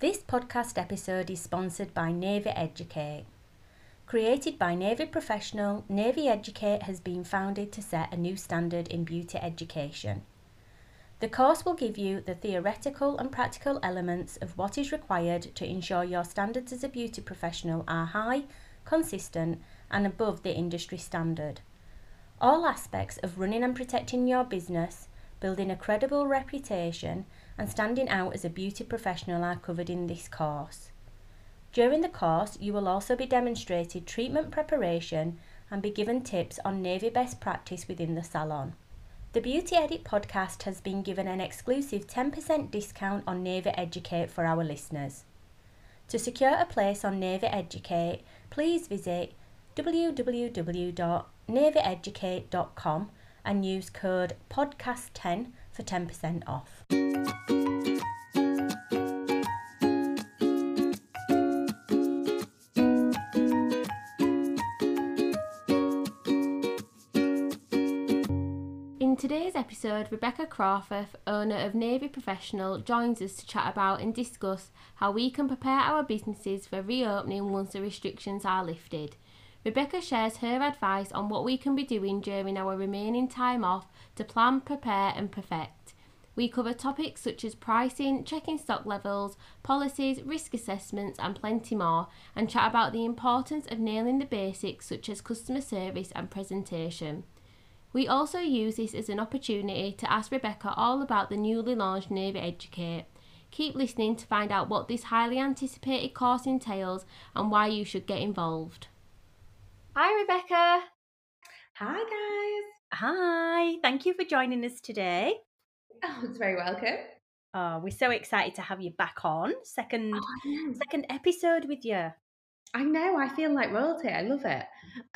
This podcast episode is sponsored by Navy Educate. Created by Navy professional, Navy Educate has been founded to set a new standard in beauty education. The course will give you the theoretical and practical elements of what is required to ensure your standards as a beauty professional are high, consistent, and above the industry standard. All aspects of running and protecting your business, building a credible reputation, and standing out as a beauty professional are covered in this course. During the course, you will also be demonstrated treatment preparation and be given tips on Navy best practice within the salon. The Beauty Edit podcast has been given an exclusive 10% discount on Navy Educate for our listeners. To secure a place on Navy Educate, please visit www.navyeducate.com and use code podcast10 for 10% off. In today's episode, Rebecca Crawforth, owner of Navy Professional, joins us to chat about and discuss how we can prepare our businesses for reopening once the restrictions are lifted. Rebecca shares her advice on what we can be doing during our remaining time off to plan, prepare, and perfect. We cover topics such as pricing, checking stock levels, policies, risk assessments, and plenty more, and chat about the importance of nailing the basics such as customer service and presentation. We also use this as an opportunity to ask Rebecca all about the newly launched Navy Educate. Keep listening to find out what this highly anticipated course entails and why you should get involved. Hi, Rebecca. Hi, guys. Hi, thank you for joining us today. Oh, it's very welcome. Oh, we're so excited to have you back on. Second Oh, second episode with you. I know. I feel like royalty. I love it.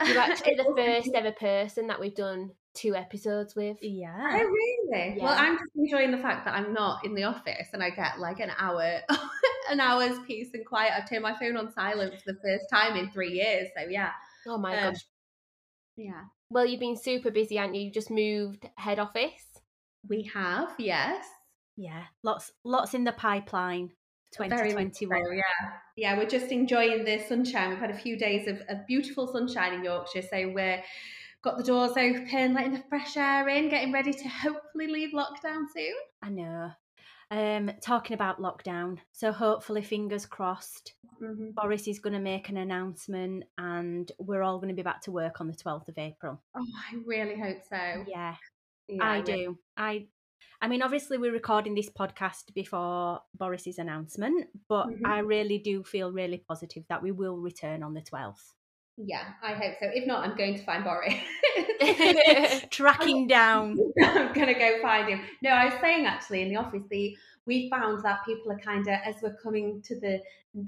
You're actually the first ever person that we've done two episodes with. Yeah. Oh, Yeah. really? Well, I'm just enjoying the fact that I'm not in the office and I get like an hour, an hour's peace and quiet. I've turned my phone on silent for the first time in three years. So yeah, Oh my Um, gosh. yeah, Well, you've been super busy, haven't you? You just moved head office. we have. Yes, Yeah. Lots lots in the pipeline. Very much 2021. so, yeah, yeah. We're just enjoying the sunshine. We've had a few days of, of beautiful sunshine in Yorkshire, so we're got the doors open, letting the fresh air in, getting ready to hopefully leave lockdown soon. I know. Um, talking about lockdown. So hopefully, fingers crossed, Mm-hmm. Boris is going to make an announcement, and we're all going to be back to work on the 12th of April. Oh, I really hope so. Yeah, Yeah, I do. I, I mean, obviously, we're recording this podcast before Boris's announcement, but Mhm. I really do feel really positive that we will return on the 12th. Yeah, I hope so. If not, I'm going to find Boris. Tracking down. I'm gonna go find him. No, I was saying actually in the office, the we found that people are kind of as we're coming to the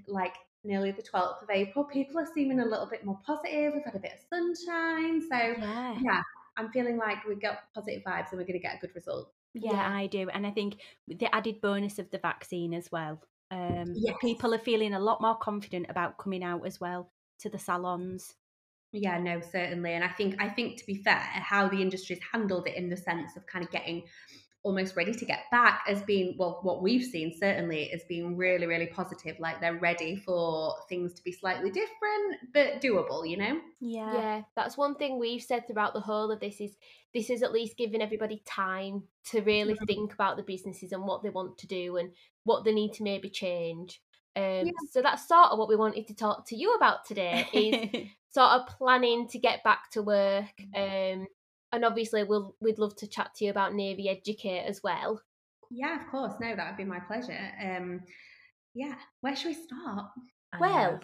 like nearly the 12th of April, people are seeming a little bit more positive. We've had a bit of sunshine, so Yeah. yeah, I'm feeling like we've got positive vibes and we're going to get a good result. Yeah, Yeah. I do. And I think the added bonus of the vaccine as well, um, Yes. people are feeling a lot more confident about coming out as well to the salons. Yeah, no, certainly. And I think I think to be fair, how the industry's handled it in the sense of kind of getting almost ready to get back has been well, what we've seen certainly has been really, really positive. Like they're ready for things to be slightly different but doable, you know? Yeah. Yeah, that's one thing we've said throughout the whole of this is this is at least giving everybody time to really think about the businesses and what they want to do and what they need to maybe change. Um, Yeah. So that's sort of what we wanted to talk to you about today is sort of planning to get back to work. Um, and obviously, we'll we'd love to chat to you about Navy Educate as well. Yeah, of course. No, that would be my pleasure. Um yeah, where should we start? Well-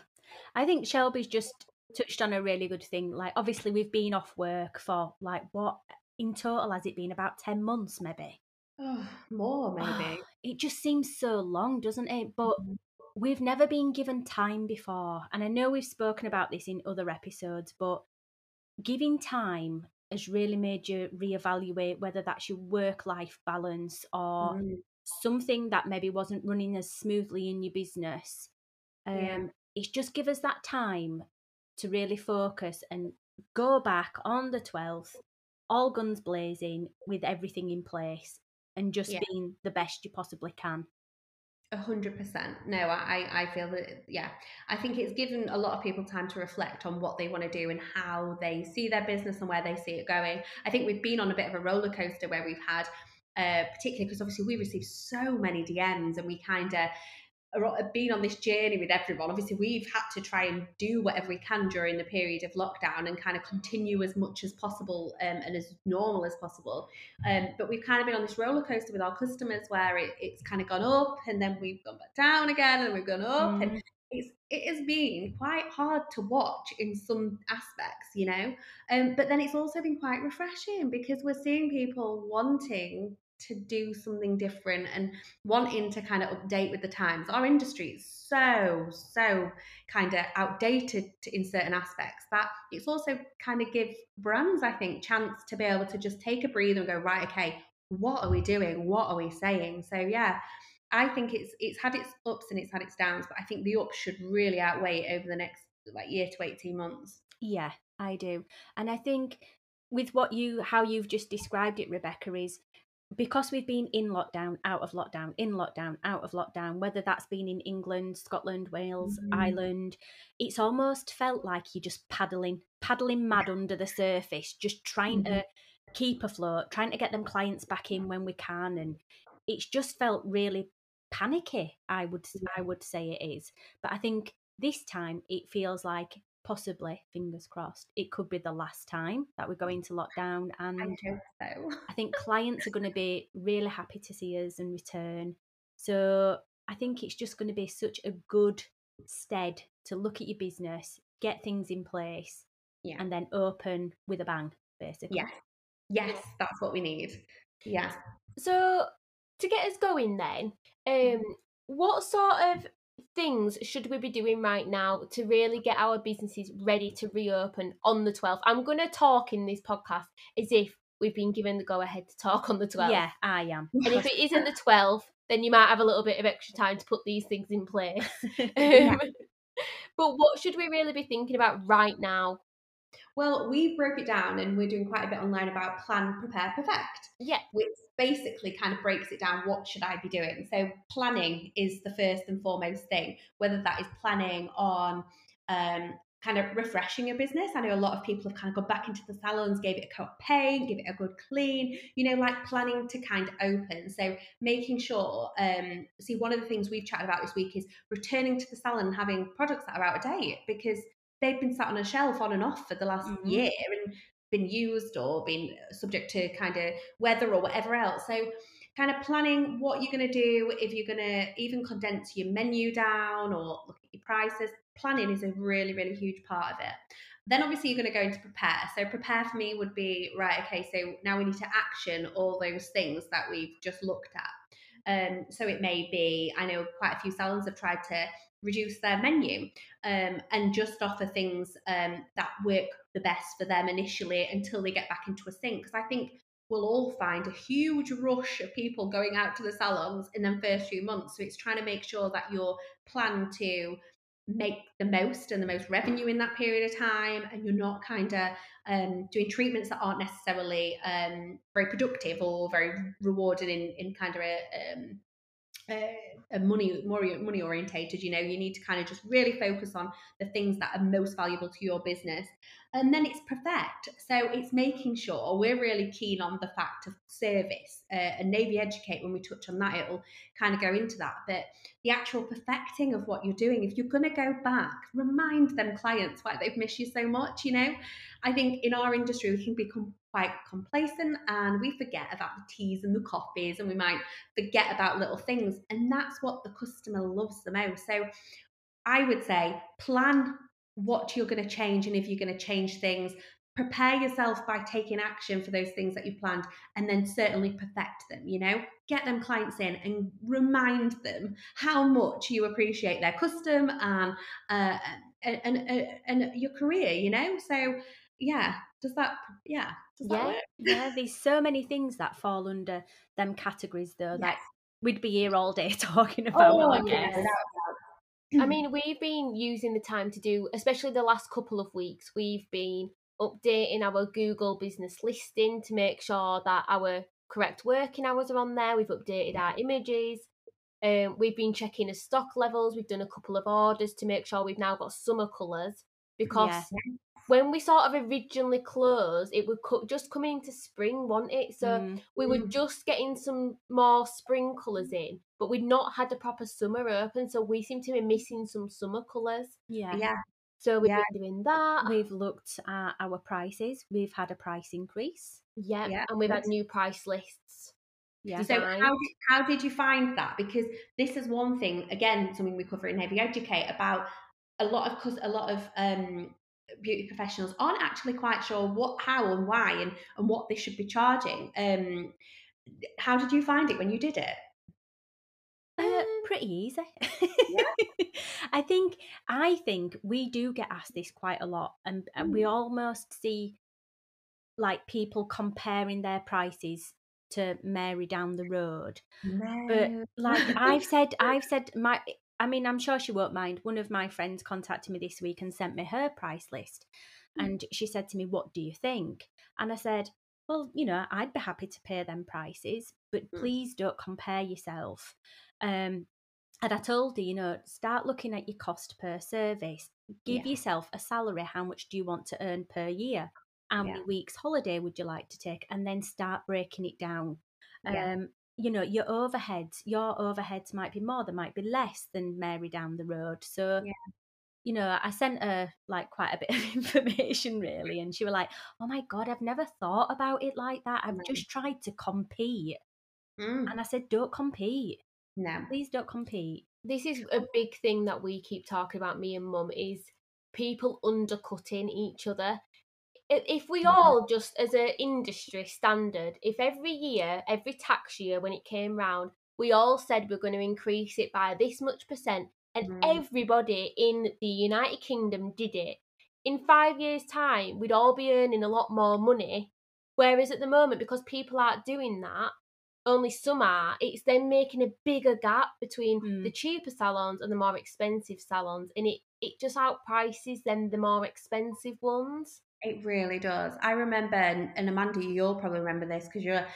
I think Shelby's just touched on a really good thing. Like, obviously, we've been off work for like what in total has it been about 10 months, maybe? Oh, more maybe. It just seems so long, doesn't it? But we've never been given time before. And I know we've spoken about this in other episodes, but giving time has really made you reevaluate whether that's your work life balance or Mm. something that maybe wasn't running as smoothly in your business. Um, Yeah. It's just give us that time to really focus and go back on the 12th, all guns blazing with everything in place and just Yeah. being the best you possibly can. Hundred percent. No, I, I feel that, yeah, I think it's given a lot of people time to reflect on what they want to do and how they see their business and where they see it going. I think we've been on a bit of a roller coaster where we've had, uh, particularly because obviously we received so many DMs and we kind of been on this journey with everyone. Obviously, we've had to try and do whatever we can during the period of lockdown and kind of continue as much as possible um, and as normal as possible. Um, but we've kind of been on this roller coaster with our customers where it, it's kind of gone up and then we've gone back down again and we've gone up. Mm. And it's, it has been quite hard to watch in some aspects, you know. Um, but then it's also been quite refreshing because we're seeing people wanting to do something different and wanting to kind of update with the times. Our industry is so, so kind of outdated in certain aspects that it's also kind of give brands, I think, chance to be able to just take a breather and go, right, okay, what are we doing? What are we saying? So yeah, I think it's it's had its ups and it's had its downs, but I think the ups should really outweigh it over the next like year to 18 months. Yeah, I do. And I think with what you how you've just described it rebecca is because we've been in lockdown, out of lockdown, in lockdown, out of lockdown, whether that's been in England, Scotland, Wales, mm. Ireland, it's almost felt like you're just paddling, paddling mad under the surface, just trying mm-hmm. to keep afloat, trying to get them clients back in when we can. And it's just felt really panicky, I would. I would say it is. But I think this time it feels like possibly, fingers crossed, it could be the last time that we go into lockdown. And I so. I think clients are going to be really happy to see us and return. So I think it's just going to be such a good stead to look at your business, get things in place, yeah. and then open with a bang, basically. Yes. Yes, that's what we need. Yeah. So to get us going then, um, what sort of things should we be doing right now to really get our businesses ready to reopen on the 12th? I'm going to talk in this podcast as if we've been given the go ahead to talk on the 12th. Yeah, I am. And if it isn't the 12th, then you might have a little bit of extra time to put these things in place. um, but what should we really be thinking about right now well, we broke it down and we're doing quite a bit online about plan, prepare, perfect. Yeah. Which basically kind of breaks it down what should I be doing? So planning is the first and foremost thing, whether that is planning on um, kind of refreshing your business. I know a lot of people have kind of gone back into the salons, gave it a coat of paint, give it a good clean, you know, like planning to kind of open. So making sure, um, see, one of the things we've chatted about this week is returning to the salon and having products that are out of date because they've been sat on a shelf on and off for the last mm-hmm. year and been used or been subject to kind of weather or whatever else. So kind of planning what you're going to do if you're going to even condense your menu down or look at your prices planning is a really really huge part of it then obviously you're going to go into prepare so prepare for me would be right okay so now we need to action all those things that we've just looked at um, so it may be i know quite a few salons have tried to reduce their menu um, and just offer things um, that work the best for them initially until they get back into a sync. Because I think we'll all find a huge rush of people going out to the salons in the first few months. So it's trying to make sure that you're planned to make the most and the most revenue in that period of time and you're not kind of um, doing treatments that aren't necessarily um, very productive or very rewarding in, in kind of a um, uh, money more money orientated you know you need to kind of just really focus on the things that are most valuable to your business and then it's perfect. So it's making sure we're really keen on the fact of service uh, and navy educate when we touch on that it'll kind of go into that. But the actual perfecting of what you're doing if you're going to go back remind them clients why they've missed you so much you know? I think in our industry we can become quite complacent and we forget about the teas and the coffees and we might forget about little things and that's what the customer loves the most. So i would say plan what you're going to change and if you're going to change things prepare yourself by taking action for those things that you've planned and then certainly perfect them you know get them clients in and remind them how much you appreciate their custom and uh, and, and, and your career you know so yeah does that yeah does yeah that yeah there's so many things that fall under them categories though yes. that we'd be here all day talking about oh, I guess. Yeah, I mean, we've been using the time to do, especially the last couple of weeks, we've been updating our Google business listing to make sure that our correct working hours are on there. We've updated our images. Um, we've been checking the stock levels. We've done a couple of orders to make sure we've now got summer colours because Yeah. When we sort of originally closed, it would co- just come into spring, wasn't it? So Mm. we were Mm. just getting some more spring colours in, but we'd not had the proper summer open, so we seem to be missing some summer colours. yeah. Yeah, So we've Yeah. been doing that. We've looked at our prices. We've had a price increase. yeah, Yeah, and we've had new price lists. Yeah. So how did, how did you find that? Because this is one thing again, something we cover in Navy Educate about a lot of because a lot of um, beauty professionals aren't actually quite sure what, how, and why, and and what they should be charging. Um, how did you find it when you did it? Uh, Um, pretty easy. I think I think we do get asked this quite a lot, and, and we almost see like people comparing their prices to Mary down the road. But like I've said, I've said my. I mean, I'm sure she won't mind. One of my friends contacted me this week and sent me her price list, Mm. and she said to me, "What do you think?" And I said, "Well, you know, I'd be happy to pay them prices, but Mm. please don't compare yourself." Um, and I told her, you know, start looking at your cost per service. Give Yeah. yourself a salary. How much do you want to earn per year? How Yeah. many weeks holiday would you like to take? And then start breaking it down. Yeah. Um, you know, your overheads, your overheads might be more, they might be less than Mary down the road. So, Yeah. you know, I sent her like quite a bit of information really, and she was like, "Oh my god, I've never thought about it like that. I've No. just tried to compete." Mm, And I said, "Don't compete. no. Please don't compete." this is a big thing that we keep talking about me and mum is people undercutting each other if we all just as an industry standard if every year every tax year when it came round we all said we're going to increase it by this much percent and Mm. everybody in the united kingdom did it in five years time we'd all be earning a lot more money whereas at the moment because people aren't doing that only some are, it's then making a bigger gap between Mm. the cheaper salons and the more expensive salons, and it, it just outprices then the more expensive ones. It really does. I remember, and, and Amanda, you'll probably remember this because you're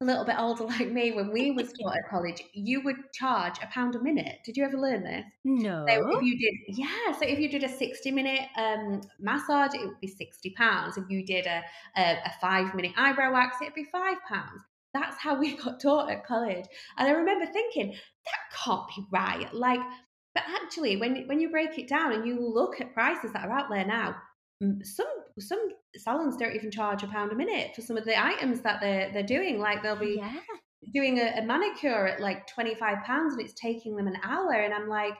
a little bit older like me. When we was taught at college, you would charge a pound a minute. Did you ever learn this? No. So if you did, yeah. So if you did a sixty-minute um, massage, it would be sixty pounds. If you did a, a a five-minute eyebrow wax, it'd be five pounds. That's how we got taught at college. And I remember thinking that can't be right. Like, but actually, when when you break it down and you look at prices that are out there now, some some salons don't even charge a pound a minute for some of the items that they're they're doing. Like they'll be yeah. doing a, a manicure at like 25 pounds and it's taking them an hour and i'm like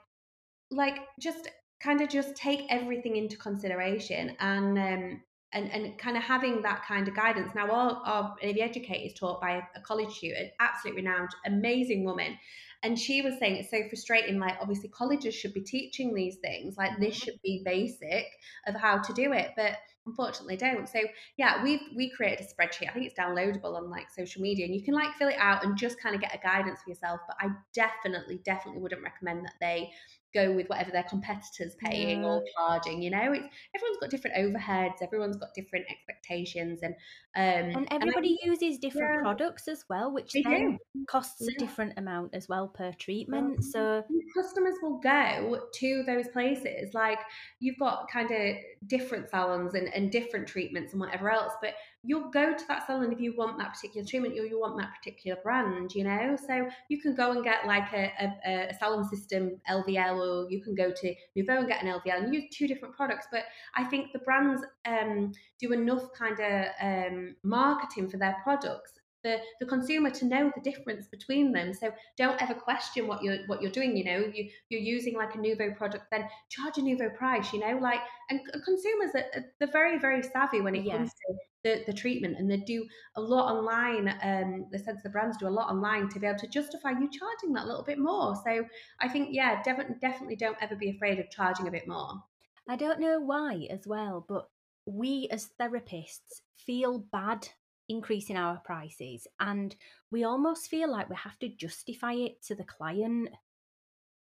like just kind of just take everything into consideration and um and, and kind of having that kind of guidance. Now, our, our Navy Educate is taught by a, college student, absolutely renowned, amazing woman. And she was saying it's so frustrating. Like, obviously, colleges should be teaching these things. Like, this mm-hmm. should be basic of how to do it. But unfortunately don't. So yeah, we've we created a spreadsheet. I think it's downloadable on like social media, and you can like fill it out and just kind of get a guidance for yourself. But I definitely, definitely wouldn't recommend that they go with whatever their competitors paying or charging. You know, it's everyone's got different overheads, everyone's got different expectations, and um, And I- everybody uses different yeah. products as well, which then do. costs Yeah. a different amount as well per treatment. So customers will go to those places like you've got kind of different salons and, and different treatments and whatever else but you'll go to that salon if you want that particular treatment or you want that particular brand you know? So you can go and get like a, a, a salon system lvl or you can go to nouveau and get an lvl and use two different products. But i think the brands um, do enough kind of um, marketing for their products the, the consumer to know the difference between them. So don't ever question what you're what you're doing you know? You you're using like a nouveau product then charge a nouveau price you know? Like and c- consumers are are- they're very very savvy when it Yeah. comes to the, the treatment and they do a lot online um the sense the brands do a lot online to be able to justify you charging that little bit more so i think yeah definitely definitely don't ever be afraid of charging a bit more I don't know why as well, but we as therapists feel bad increasing our prices and we almost feel like we have to justify it to the client.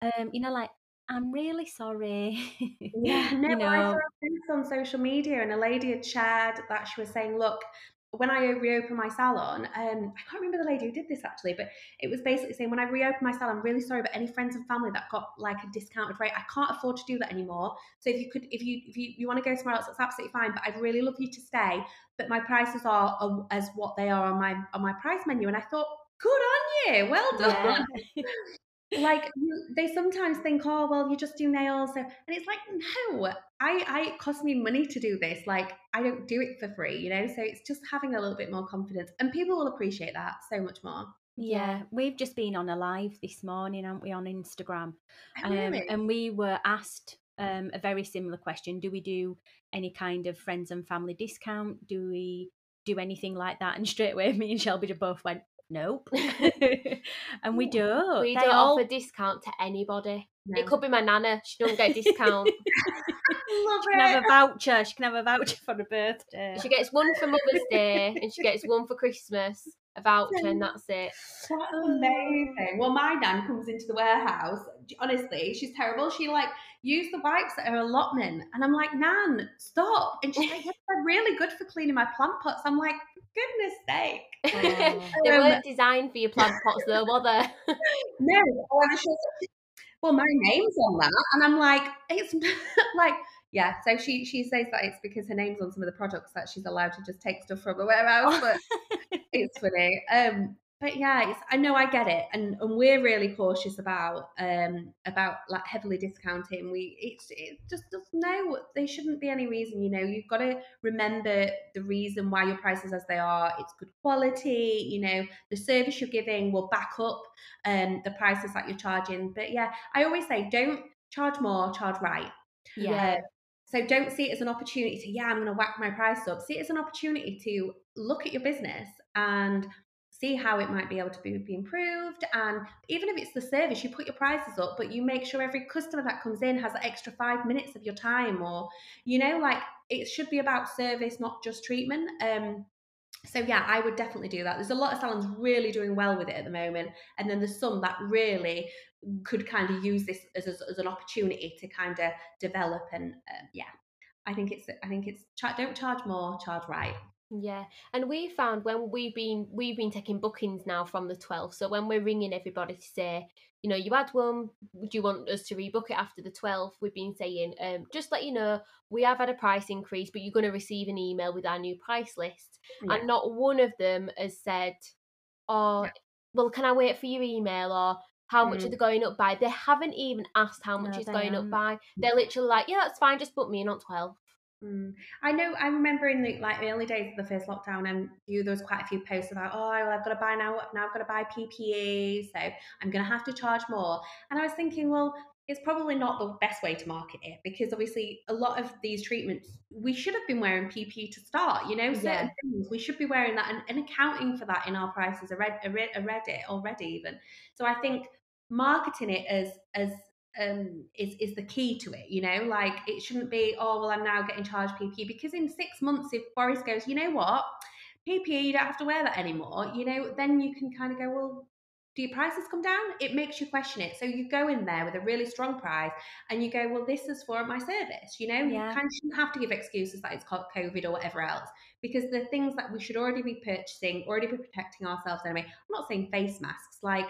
Um, you know, like, I'm really sorry. Yeah, no, you I saw know, a on social media and a lady had shared that she was saying, look, when I reopen my salon, um, I can't remember the lady who did this actually, but it was basically saying when I reopen my salon, I'm really sorry, but any friends and family that got like a discounted rate, I can't afford to do that anymore. So if you could, if you if you, you want to go somewhere else, that's absolutely fine. But I'd really love you to stay. But my prices are, are as what they are on my on my price menu. And I thought, good on you, well done. Yeah. like they sometimes think, oh well, you just do nails, and it's like no, I, I it costs me money to do this. Like I don't do it for free, you know. So it's just having a little bit more confidence, and people will appreciate that so much more. Yeah, we've just been on a live this morning, aren't we, on Instagram? Oh, really? um, and we were asked um, a very similar question: Do we do any kind of friends and family discount? Do we do anything like that? And straight away, me and Shelby both went, nope. and we do. We don't all... offer discount to anybody. No. It could be my nana. She don't get a discount. Love she it. can have a voucher. She can have a voucher for her birthday. She gets one for Mother's Day and she gets one for Christmas. A voucher and that's it. That's amazing. Well, my nan comes into the warehouse. Honestly, she's terrible. She like used the wipes at her allotment, and I'm like, Nan, stop! And she's like, yeah, they're really good for cleaning my plant pots. I'm like, goodness sake. They um, weren't designed for your plant pots though, were they? no. well, my name's on that. And I'm like, it's like, yeah. So she she says that it's because her name's on some of the products that she's allowed to just take stuff from the warehouse. But it's funny. Um, but yeah, I know I get it, and and we're really cautious about um about like heavily discounting. We it's it just does no, there shouldn't be any reason. You know, you've got to remember the reason why your prices as they are. It's good quality. You know, the service you're giving will back up um the prices that you're charging. But yeah, I always say don't charge more, charge right. Yeah. Uh, so don't see it as an opportunity to yeah, I'm going to whack my price up. See it as an opportunity to look at your business and see how it might be able to be, be improved. And even if it's the service, you put your prices up, but you make sure every customer that comes in has an extra five minutes of your time, or you know, like it should be about service, not just treatment. Um, so yeah, I would definitely do that. There's a lot of salons really doing well with it at the moment, and then there's some that really could kind of use this as, as, as an opportunity to kind of develop. And uh, yeah, I think it's I think it's don't charge more, charge right. Yeah, and we found when we've been we've been taking bookings now from the 12th. So when we're ringing everybody to say, you know, you had one, would you want us to rebook it after the 12th? We've been saying, um, just let you know, we have had a price increase, but you're going to receive an email with our new price list. Yeah. And not one of them has said, oh, yeah. well, can I wait for your email or how much mm. are they going up by? They haven't even asked how much no, it's going haven't. up by. They're literally like, yeah, that's fine, just book me in on 12. Mm. I know. I remember in the like early days of the first lockdown, and you there was quite a few posts about, oh, well, I've got to buy now. Now I've got to buy PPE, so I'm going to have to charge more. And I was thinking, well, it's probably not the best way to market it because obviously a lot of these treatments we should have been wearing PPE to start. You know, certain yeah. things we should be wearing that and, and accounting for that in our prices already, already, already even. So I think marketing it as as um, is is the key to it. You know, like it shouldn't be oh well I'm now getting charged PPE because in six months if Boris goes you know what PPE you don't have to wear that anymore. You know then you can kind of go well do your prices come down? It makes you question it. So you go in there with a really strong price and you go, well, this is for my service. You know, yeah. you kind of shouldn't have to give excuses that it's called COVID or whatever else because the things that we should already be purchasing, already be protecting ourselves anyway. I'm not saying face masks, like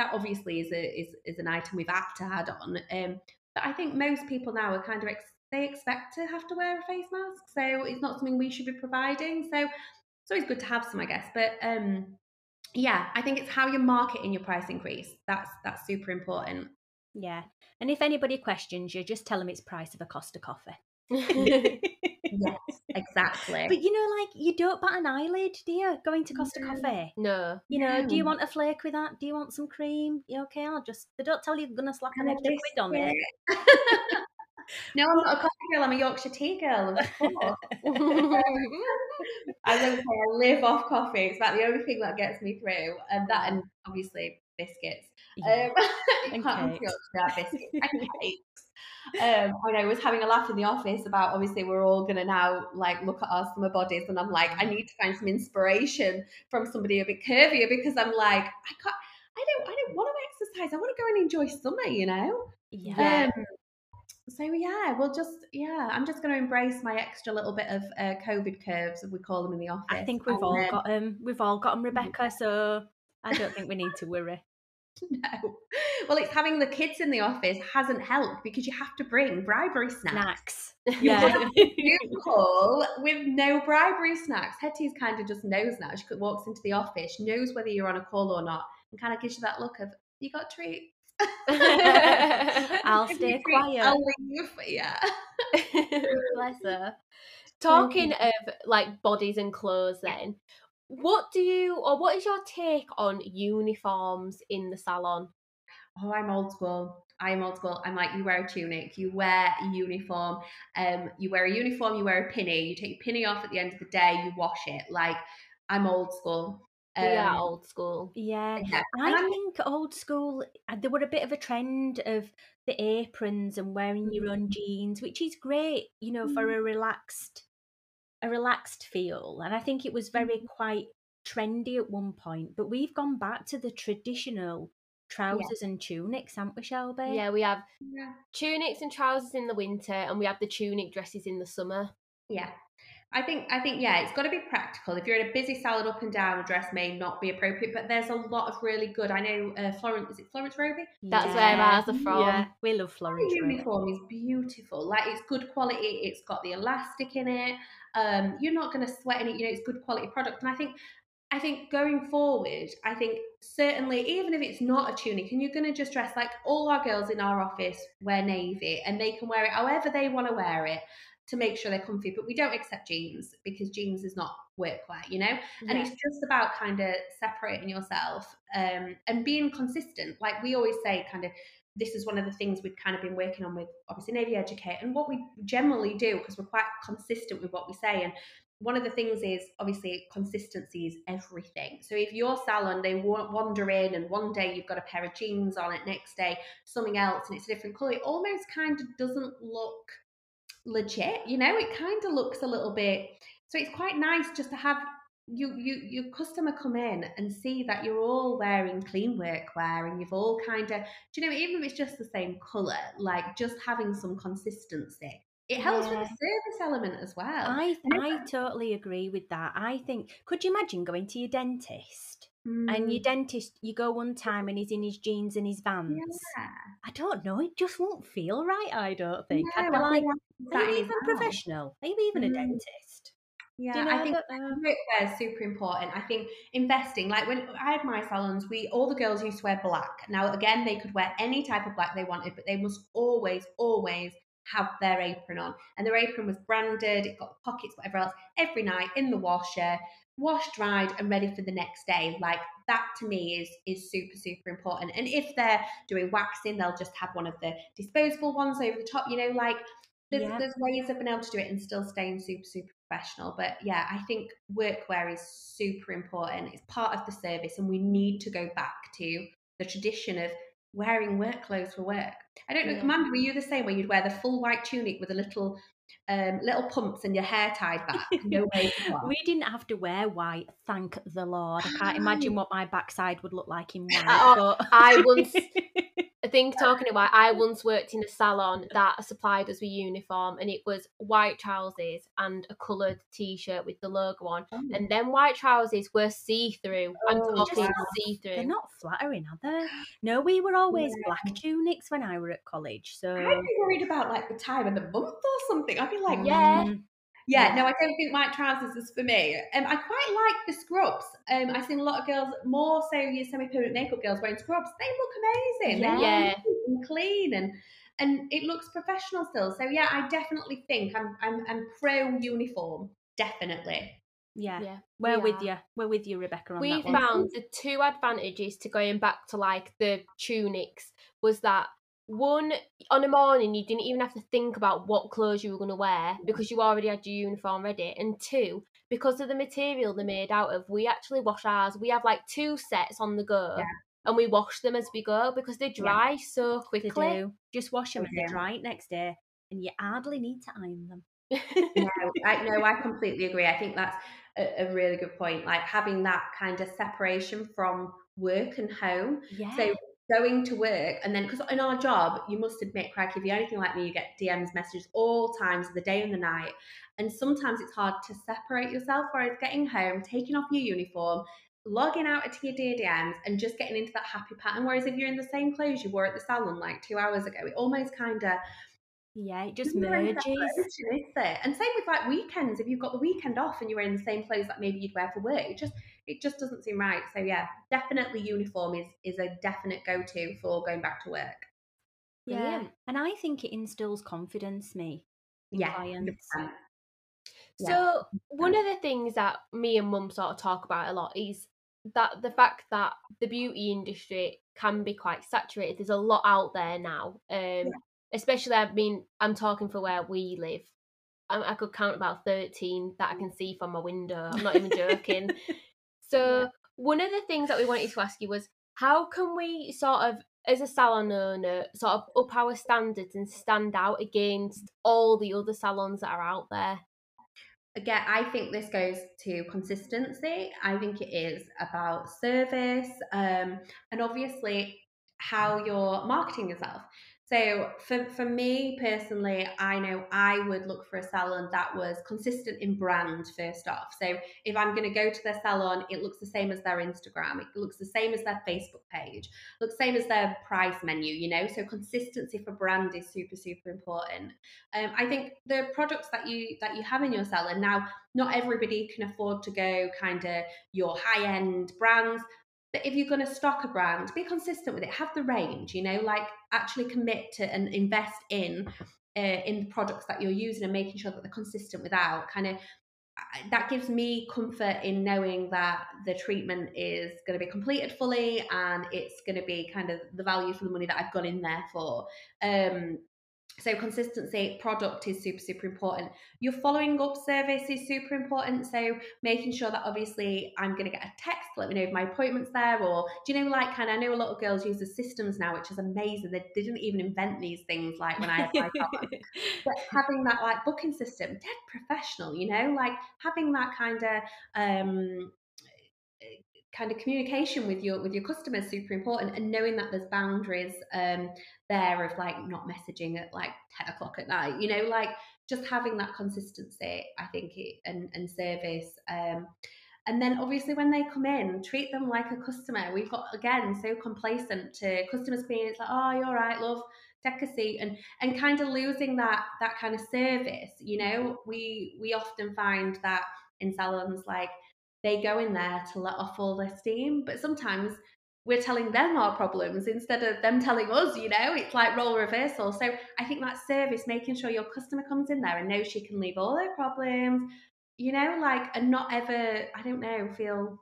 that obviously is a is, is an item we've had to add on. Um, but I think most people now are kind of ex- they expect to have to wear a face mask, so it's not something we should be providing. So it's always good to have some, I guess. But um, yeah, I think it's how you market in your price increase. That's that's super important. Yeah, and if anybody questions you, just tell them it's price of a Costa coffee. yes, exactly. But you know, like you don't bat an eyelid, do you? Going to Costa no. Coffee. No. You know, no. do you want a flake with that? Do you want some cream? You okay? I'll just they don't tell you they're gonna slap an extra quid on it. no, I'm not a coffee girl, I'm a Yorkshire tea girl, of course. I don't say I live off coffee. It's about the only thing that gets me through. And that and obviously biscuits. Yeah. Um, and cakes. biscuits and cakes. Um, and I was having a laugh in the office about obviously we're all gonna now like look at our summer bodies, and I'm like, I need to find some inspiration from somebody a bit curvier because I'm like, I can't, I don't, I don't want to exercise. I want to go and enjoy summer, you know. Yeah. Um, so yeah, we'll just yeah, I'm just going to embrace my extra little bit of uh, COVID curves, as we call them in the office. I think we've and, all got them. We've all got them, Rebecca. So I don't think we need to worry. No. Well, it's having the kids in the office hasn't helped because you have to bring bribery snacks. Snacks. Yeah. You call with no bribery snacks. Hetty's kind of just knows now. She walks into the office, knows whether you're on a call or not, and kind of gives you that look of, you got treats. I'll stay quiet. I'll leave. Yeah. Bless her. Talking of like bodies and clothes, then, what do you or what is your take on uniforms in the salon? Oh, I'm old school. I'm old school. I'm like, you wear a tunic, you wear a uniform, um, you wear a uniform, you wear a pinny, you take your pinny off at the end of the day, you wash it. Like, I'm old school. we are Um, old school. Yeah. yeah. I think old school, uh, there were a bit of a trend of the aprons and wearing your own jeans, which is great, you know, for a relaxed, a relaxed feel. And I think it was very quite trendy at one point. But we've gone back to the traditional trousers and tunics, haven't we, Shelby? Yeah, we have yeah. tunics and trousers in the winter, and we have the tunic dresses in the summer. Yeah. I think I think yeah, it's got to be practical. If you're in a busy salad up and down, a dress may not be appropriate, but there's a lot of really good. I know uh, Florence is it Florence Roby? That's where ours are from. Yeah, we love Florence. Road. uniform is beautiful. Like it's good quality. It's got the elastic in it. Um, you're not going to sweat in it. You know, it's good quality product. And I think, I think going forward, I think certainly even if it's not a tunic and you're going to just dress like all our girls in our office wear navy and they can wear it however they want to wear it to make sure they're comfy. But we don't accept jeans because jeans is not workwear, you know. And it's just about kind of separating yourself um, and being consistent. Like we always say, kind of this is one of the things we've kind of been working on with obviously Navy Educate and what we generally do because we're quite consistent with what we say. And one of the things is obviously consistency is everything. So if your salon they wa- wander in and one day you've got a pair of jeans on it, next day something else and it's a different color, it almost kind of doesn't look legit. You know, it kind of looks a little bit. So it's quite nice just to have you you your customer come in and see that you're all wearing clean workwear and you've all kind of do you know even if it's just the same color like just having some consistency it helps with the service element as well I I totally agree with that. I think could you imagine going to your dentist and Mm, your dentist you go one time and he's in his jeans and his vans. yeah. I don't know, it just won't feel right, I don't think. No, I'd be like, are you even professional? Are you even a Mm. dentist? Yeah, you know, I think don't know. workwear is super important. I think investing, like when I had my salons, we all the girls used to wear black. Now again, they could wear any type of black they wanted, but they must always, always have their apron on. And their apron was branded, it got pockets, whatever else, every night in the washer, washed, dried, and ready for the next day. Like that to me is is super, super important. And if they're doing waxing, they'll just have one of the disposable ones over the top, you know, like there's, Yeah. there's ways of being able to do it and still staying super super professional but yeah i think workwear is super important it's part of the service and we need to go back to the tradition of wearing work clothes for work i don't know Yeah. commander were you the same where you'd wear the full white tunic with a little um, little pumps and your hair tied back no way We didn't have to wear white, thank the Lord. I can't imagine what my backside would look like in white. Oh, but... I once- think talking about I once worked in a salon that supplied us with uniform and it was white trousers and a coloured t-shirt with the logo on. Oh. And then white trousers were see-through. I'm Oh, talking wow. see-through. They're not flattering, are they? No, we were always Yeah. black tunics when I were at college. So i'd be worried about like the time of the month or something i'd be like Yeah. Mm, Yeah, Yeah. no, I don't think white trousers is for me. Um, I quite like the scrubs. Um, I've seen a lot of girls, more so your semi-permanent makeup girls wearing scrubs. They look amazing. They look Yeah. and clean and and it looks professional still. So yeah, I definitely think I'm I'm, I'm pro uniform. Definitely. yeah. Yeah, We're we with are. you. We're with you, Rebecca, on We've found the two advantages to going back to like the tunics was that one on a morning you didn't even have to think about what clothes you were going to wear because you already had your uniform ready and two because of the material they're made out of we actually wash ours we have like two sets on the go Yeah. and we wash them as we go because they dry so They quickly do. Just wash them They and they're do. dry next day, and you hardly need to iron them. no, I, no, I completely agree. I think that's a, a really good point. Like having that kind of separation from work and home. Yeah. So going to work and then because in our job you must admit craig if you're anything like me you get dms messages all times of the day and the night and sometimes it's hard to separate yourself whereas getting home taking off your uniform logging out into your DMs and just getting into that happy pattern whereas if you're in the same clothes you wore at the salon like two hours ago it almost kind of yeah, it just merges. Is it? And same with like weekends. If you've got the weekend off and you're in the same clothes that maybe you'd wear for work, it just it just doesn't seem right. So yeah, definitely uniform is is a definite go to for going back to work. Yeah, Brilliant. and I think it instills confidence me. yeah, clients. So yeah. one of the things that me and mum sort of talk about a lot is that the fact that the beauty industry can be quite saturated. There's a lot out there now. Um, yeah especially I mean I'm talking for where we live. I, I could count about thirteen that I can see from my window. I'm not even joking. so yeah. one of the things that we wanted to ask you was how can we sort of as a salon owner sort of up our standards and stand out against all the other salons that are out there? Again i think this goes to consistency. I think it is about service um, and obviously how you're marketing yourself so for, for me personally, I know I would look for a salon that was consistent in brand first off. So if I'm going to go to their salon, it looks the same as their Instagram, it looks the same as their Facebook page, looks same as their price menu, you know. So consistency for brand is super super important. Um, I think the products that you that you have in your salon now, not everybody can afford to go kind of your high end brands but if you're going to stock a brand, be consistent with it. Have the range, you know, like actually commit to and invest in uh, in the products that you're using and making sure that they're consistent without kind of that gives me comfort in knowing that the treatment is going to be completed fully and it's going to be kind of the value for the money that I've gone in there for. Um, so consistency product is super super important. Your following up service is super important. So making sure that obviously i'm going to get a text let me know if my appointment's there or do you know like kind of i know a lot of girls use the systems now which is amazing. They, they didn't even invent these things like when i applied but having that like booking system dead professional you know like having that kind of um kind of communication with your with your customers super important and knowing that there's boundaries um there of like not messaging at like 10 o'clock at night you know like just having that consistency i think it, and and service um and then obviously when they come in treat them like a customer. We've got again so complacent to customers being it's like oh you're right love take a seat and and kind of losing that that kind of service you know? We we often find that in salons like they go in there to let off all their steam. But sometimes we're telling them our problems instead of them telling us, you know, it's like role reversal. So I think that service, making sure your customer comes in there and knows she can leave all their problems, you know, like, and not ever, I don't know, feel,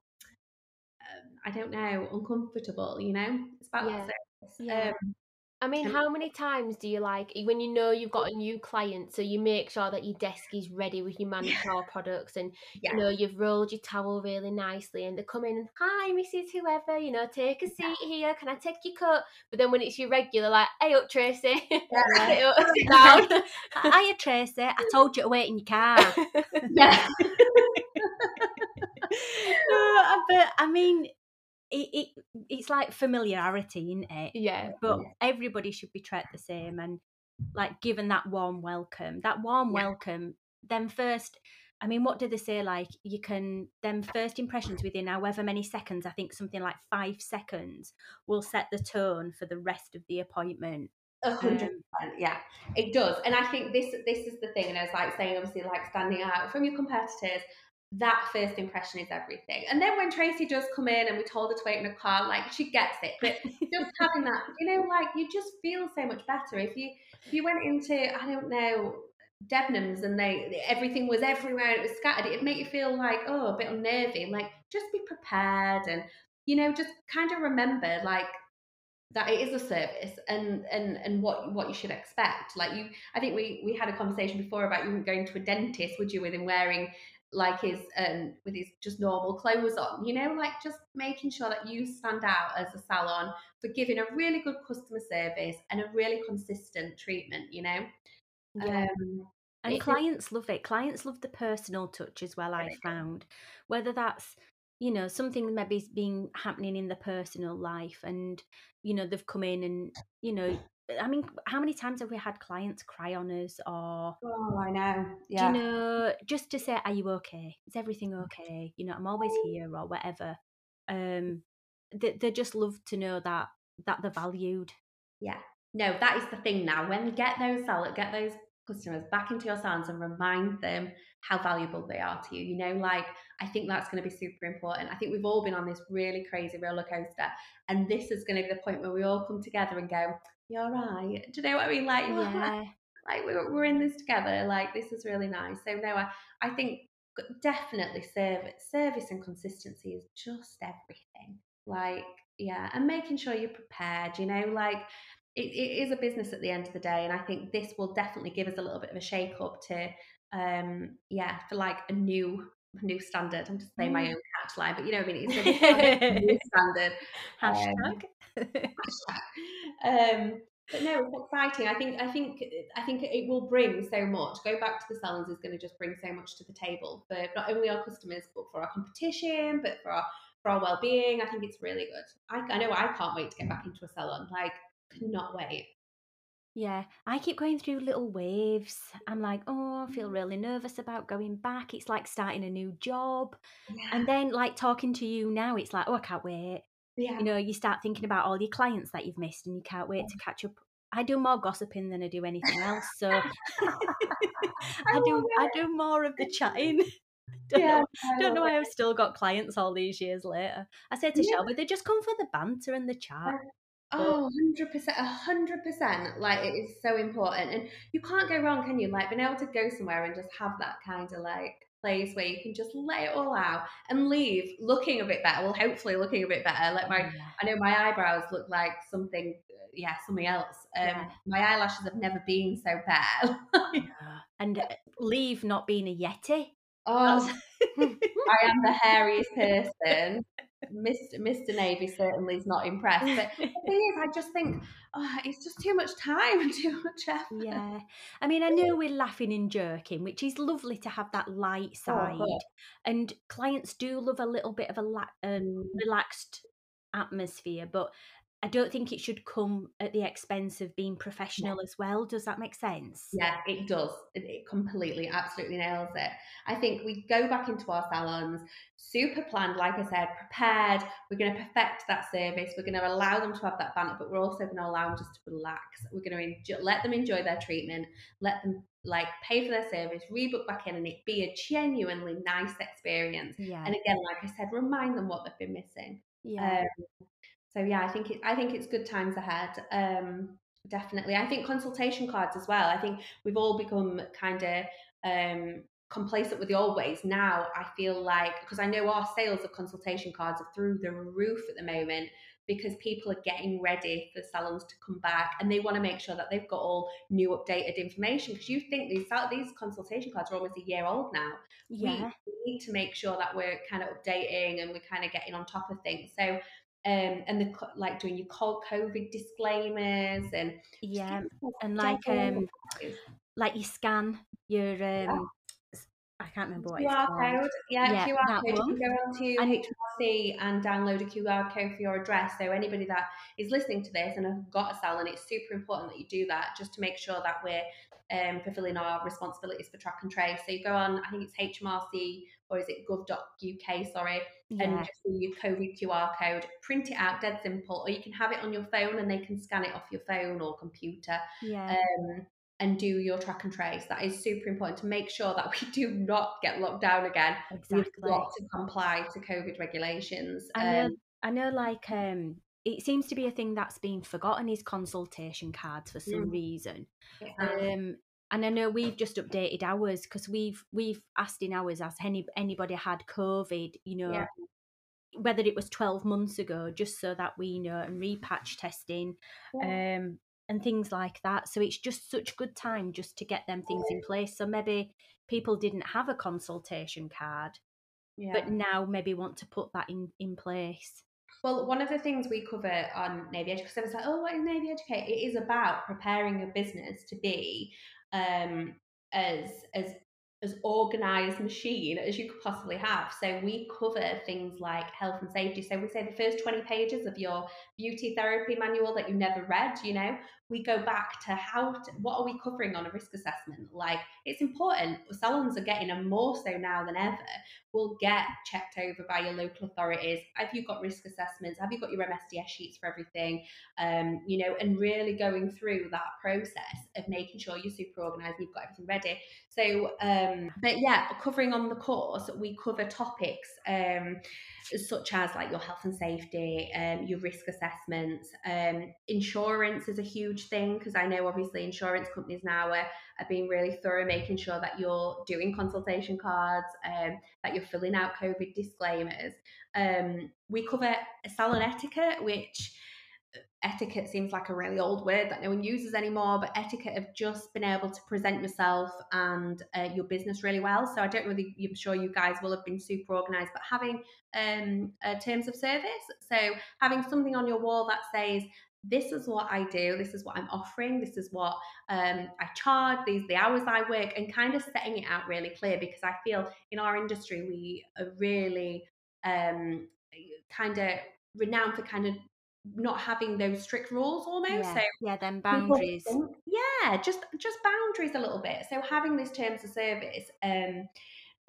um, I don't know, uncomfortable, you know, it's about yeah. that service. Yeah. Um, I mean, how many times do you like when you know you've got a new client, so you make sure that your desk is ready with your manicure products, and yeah. you know you've rolled your towel really nicely, and they come in, hi, Mrs. Whoever, you know, take a seat yeah. here. Can I take your cut? But then when it's your regular, like, hey up, Tracy, yeah. down. Hiya, Tracy. I told you to wait in your car. yeah. no, oh, but I mean, it, it it's like familiarity in it yeah but yeah. everybody should be treated the same and like given that warm welcome that warm yeah. welcome then first I mean, what do they say? Like, you can, them first impressions within however many seconds, I think something like five seconds, will set the tone for the rest of the appointment. A hundred um, percent, yeah, it does. And I think this this is the thing, and I was like saying, obviously, like standing out from your competitors that first impression is everything. And then when Tracy does come in and we told her to wait in a car, like she gets it. But just having that, you know, like you just feel so much better if you if you went into I don't know Debenhams and they everything was everywhere and it was scattered. It'd make you feel like oh a bit unnervy. Like just be prepared and you know just kind of remember like that it is a service and and and what what you should expect like you i think we we had a conversation before about you going to a dentist would you with him wearing like his um with his just normal clothes on you know like just making sure that you stand out as a salon for giving a really good customer service and a really consistent treatment you know? Yeah. Um, and it, clients love it. Clients love the personal touch as well i found. Whether that's you know something maybe's been happening in the personal life and you know they've come in and you know I mean, how many times have we had clients cry on us or Oh, I know. do Yeah. you know just to say, Are you okay? Is everything okay? You know, I'm always here or whatever. Um they, they just love to know that that they're valued. Yeah. No, that is the thing now. When you get those salad, get those customers back into your salons and remind them how valuable they are to you. You know, like I think that's going to be super important. I think we've all been on this really crazy roller coaster, and this is going to be the point where we all come together and go, "You're right." Do you know what I mean? Like, Yeah. like we're, we're in this together. Like this is really nice. So no, I, I think definitely service, service and consistency is just everything. Like yeah, and making sure you're prepared. You know, like it, it is a business at the end of the day, and I think this will definitely give us a little bit of a shake up to um yeah for like a new new standard. I'm just saying my Mm. own catchline, but you know what I mean. It's a new standard. Hashtag. um, Um, but no, it's exciting. I think I think I think it will bring so much. Go back to the salons is going to just bring so much to the table for not only our customers but for our competition, but for our for our well being. I think it's really good. I, I know I can't wait to get back into a salon. Like, cannot wait. Yeah, I keep going through little waves. I'm like, oh, I feel really nervous about going back. It's like starting a new job. Yeah, And then, like, talking to you now, it's like, oh, I can't wait. Yeah. You know, you start thinking about all your clients that you've missed and you can't wait to catch up. I do more gossiping than I do anything else. So I love do I do more of the chatting. don't Yeah, know, I don't know why I've still got clients all these years later. I said to Yeah. Shelby, they just come for the banter and the chat. Uh, oh, 100%, 100%. Like, it is so important. And you can't go wrong, can you? Like, being able to go somewhere and just have that kind of like place where you can just lay it all out and leave looking a bit better. Well, hopefully looking a bit better. Like, my, Yeah. I know my eyebrows look like something, yeah, something else. Um, Yeah. My eyelashes have never been so bad. Yeah. And uh, leave not being a yeti. oh, I am the hairiest person. Mr. Mr. Navy certainly is not impressed. But the thing is, I just think, oh, it's just too much time and too much effort. Yeah. I mean, I know we're laughing and jerking, which is lovely to have that light Oh, side. God. and clients do love a little bit of a la- um, relaxed atmosphere, but I don't think it should come at the expense of being professional as well. Does that make sense? Yeah, it does. It, it completely, absolutely nails it. I think we go back into our salons super planned, like I said, prepared. We're going to perfect that service. We're going to allow them to have that banter, but we're also going to allow them just to relax. We're going to enjoy, let them enjoy their treatment, let them like pay for their service, rebook back in, and it be a genuinely nice experience. Yeah. And again, like I said, remind them what they've been missing. yeah. Um, so yeah, I think it, I think it's good times ahead. Um, definitely, I think consultation cards as well. I think we've all become kind of um, complacent with the old ways. Now I feel like because I know our sales of consultation cards are through the roof at the moment because people are getting ready for salons to come back and they want to make sure that they've got all new updated information because you think these these consultation cards are almost a year old now yeah. we need to make sure that we're kind of updating and we're kind of getting on top of things. So, um, and the like doing your COVID disclaimers and Yeah. And like um like you scan your um s- I can't remember what it's QR code, yeah, Yeah, QR code. You one. can go onto And- HMRC and download a QR code for your address. So anybody that is listening to this and have got a salon, it's super important that you do that just to make sure that we're um, fulfilling our responsibilities for track and trace. So you go on, I think it's HMRC or is it gov.uk, sorry, and Yeah. just do your COVID QR code, print it out, dead simple, or you can have it on your phone and they can scan it off your phone or computer Yeah. um, and do your track and trace. That is super important to make sure that we do not get locked down again. We've exactly. got to comply to COVID regulations. I know, Um, I know, like um, it seems to be a thing that's been forgotten is consultation cards for some Mm. reason. has- Um, and I know we've just updated ours because we've we've asked in ours has any anybody had COVID, you know, Yeah. whether it was twelve months ago, just so that we know and repatch testing, um, and things like that. So it's just such good time just to get them things in place. So maybe people didn't have a consultation card, yeah. but now maybe want to put that in in place. Well, one of the things we cover on Navy Educate, because I was like, oh, what is Navy Educate? It is about preparing your business to be um, as as as organized machine as you could possibly have. So we cover things like health and safety. So we say the first 20 pages of your beauty therapy manual that you never read, you know, we go back to how to, what are we covering on a risk assessment? Like it's important. Salons are getting them more so now than ever. Will get checked over by your local authorities. Have you got risk assessments? Have you got your MSDS sheets for everything? Um, you know, and really going through that process of making sure you're super organized and you've got everything ready. So, um, but yeah, covering on the course, we cover topics um, such as like your health and safety, um, your risk assessments. Um, insurance is a huge thing because I know obviously insurance companies now are, are being really thorough, making sure that you're doing consultation cards, um, that you're filling out COVID disclaimers. Um, we cover salon etiquette, which etiquette seems like a really old word that no one uses anymore, but etiquette of just being able to present yourself and uh, your business really well. So I don't whether I'm sure you guys will have been super organized, but having um, uh, terms of service, so having something on your wall that says, this is what I do, this is what I'm offering, this is what um, I charge, these the hours I work, and kind of setting it out really clear because I feel in our industry we are really um, kind of renowned for kind of not having those strict rules almost. Yeah, so yeah, then boundaries. think- yeah, just just boundaries a little bit. So having this terms of service, um,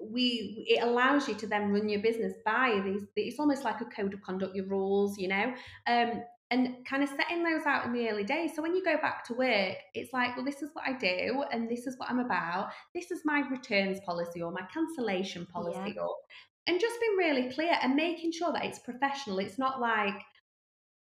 we it allows you to then run your business by these. It's almost like a code of conduct, your rules, you know. Um, and kind of setting those out in the early days. So when you go back to work, it's like, well, this is what I do, and this is what I'm about. This is my returns policy or my cancellation policy, Yeah. or and just being really clear and making sure that it's professional. It's not like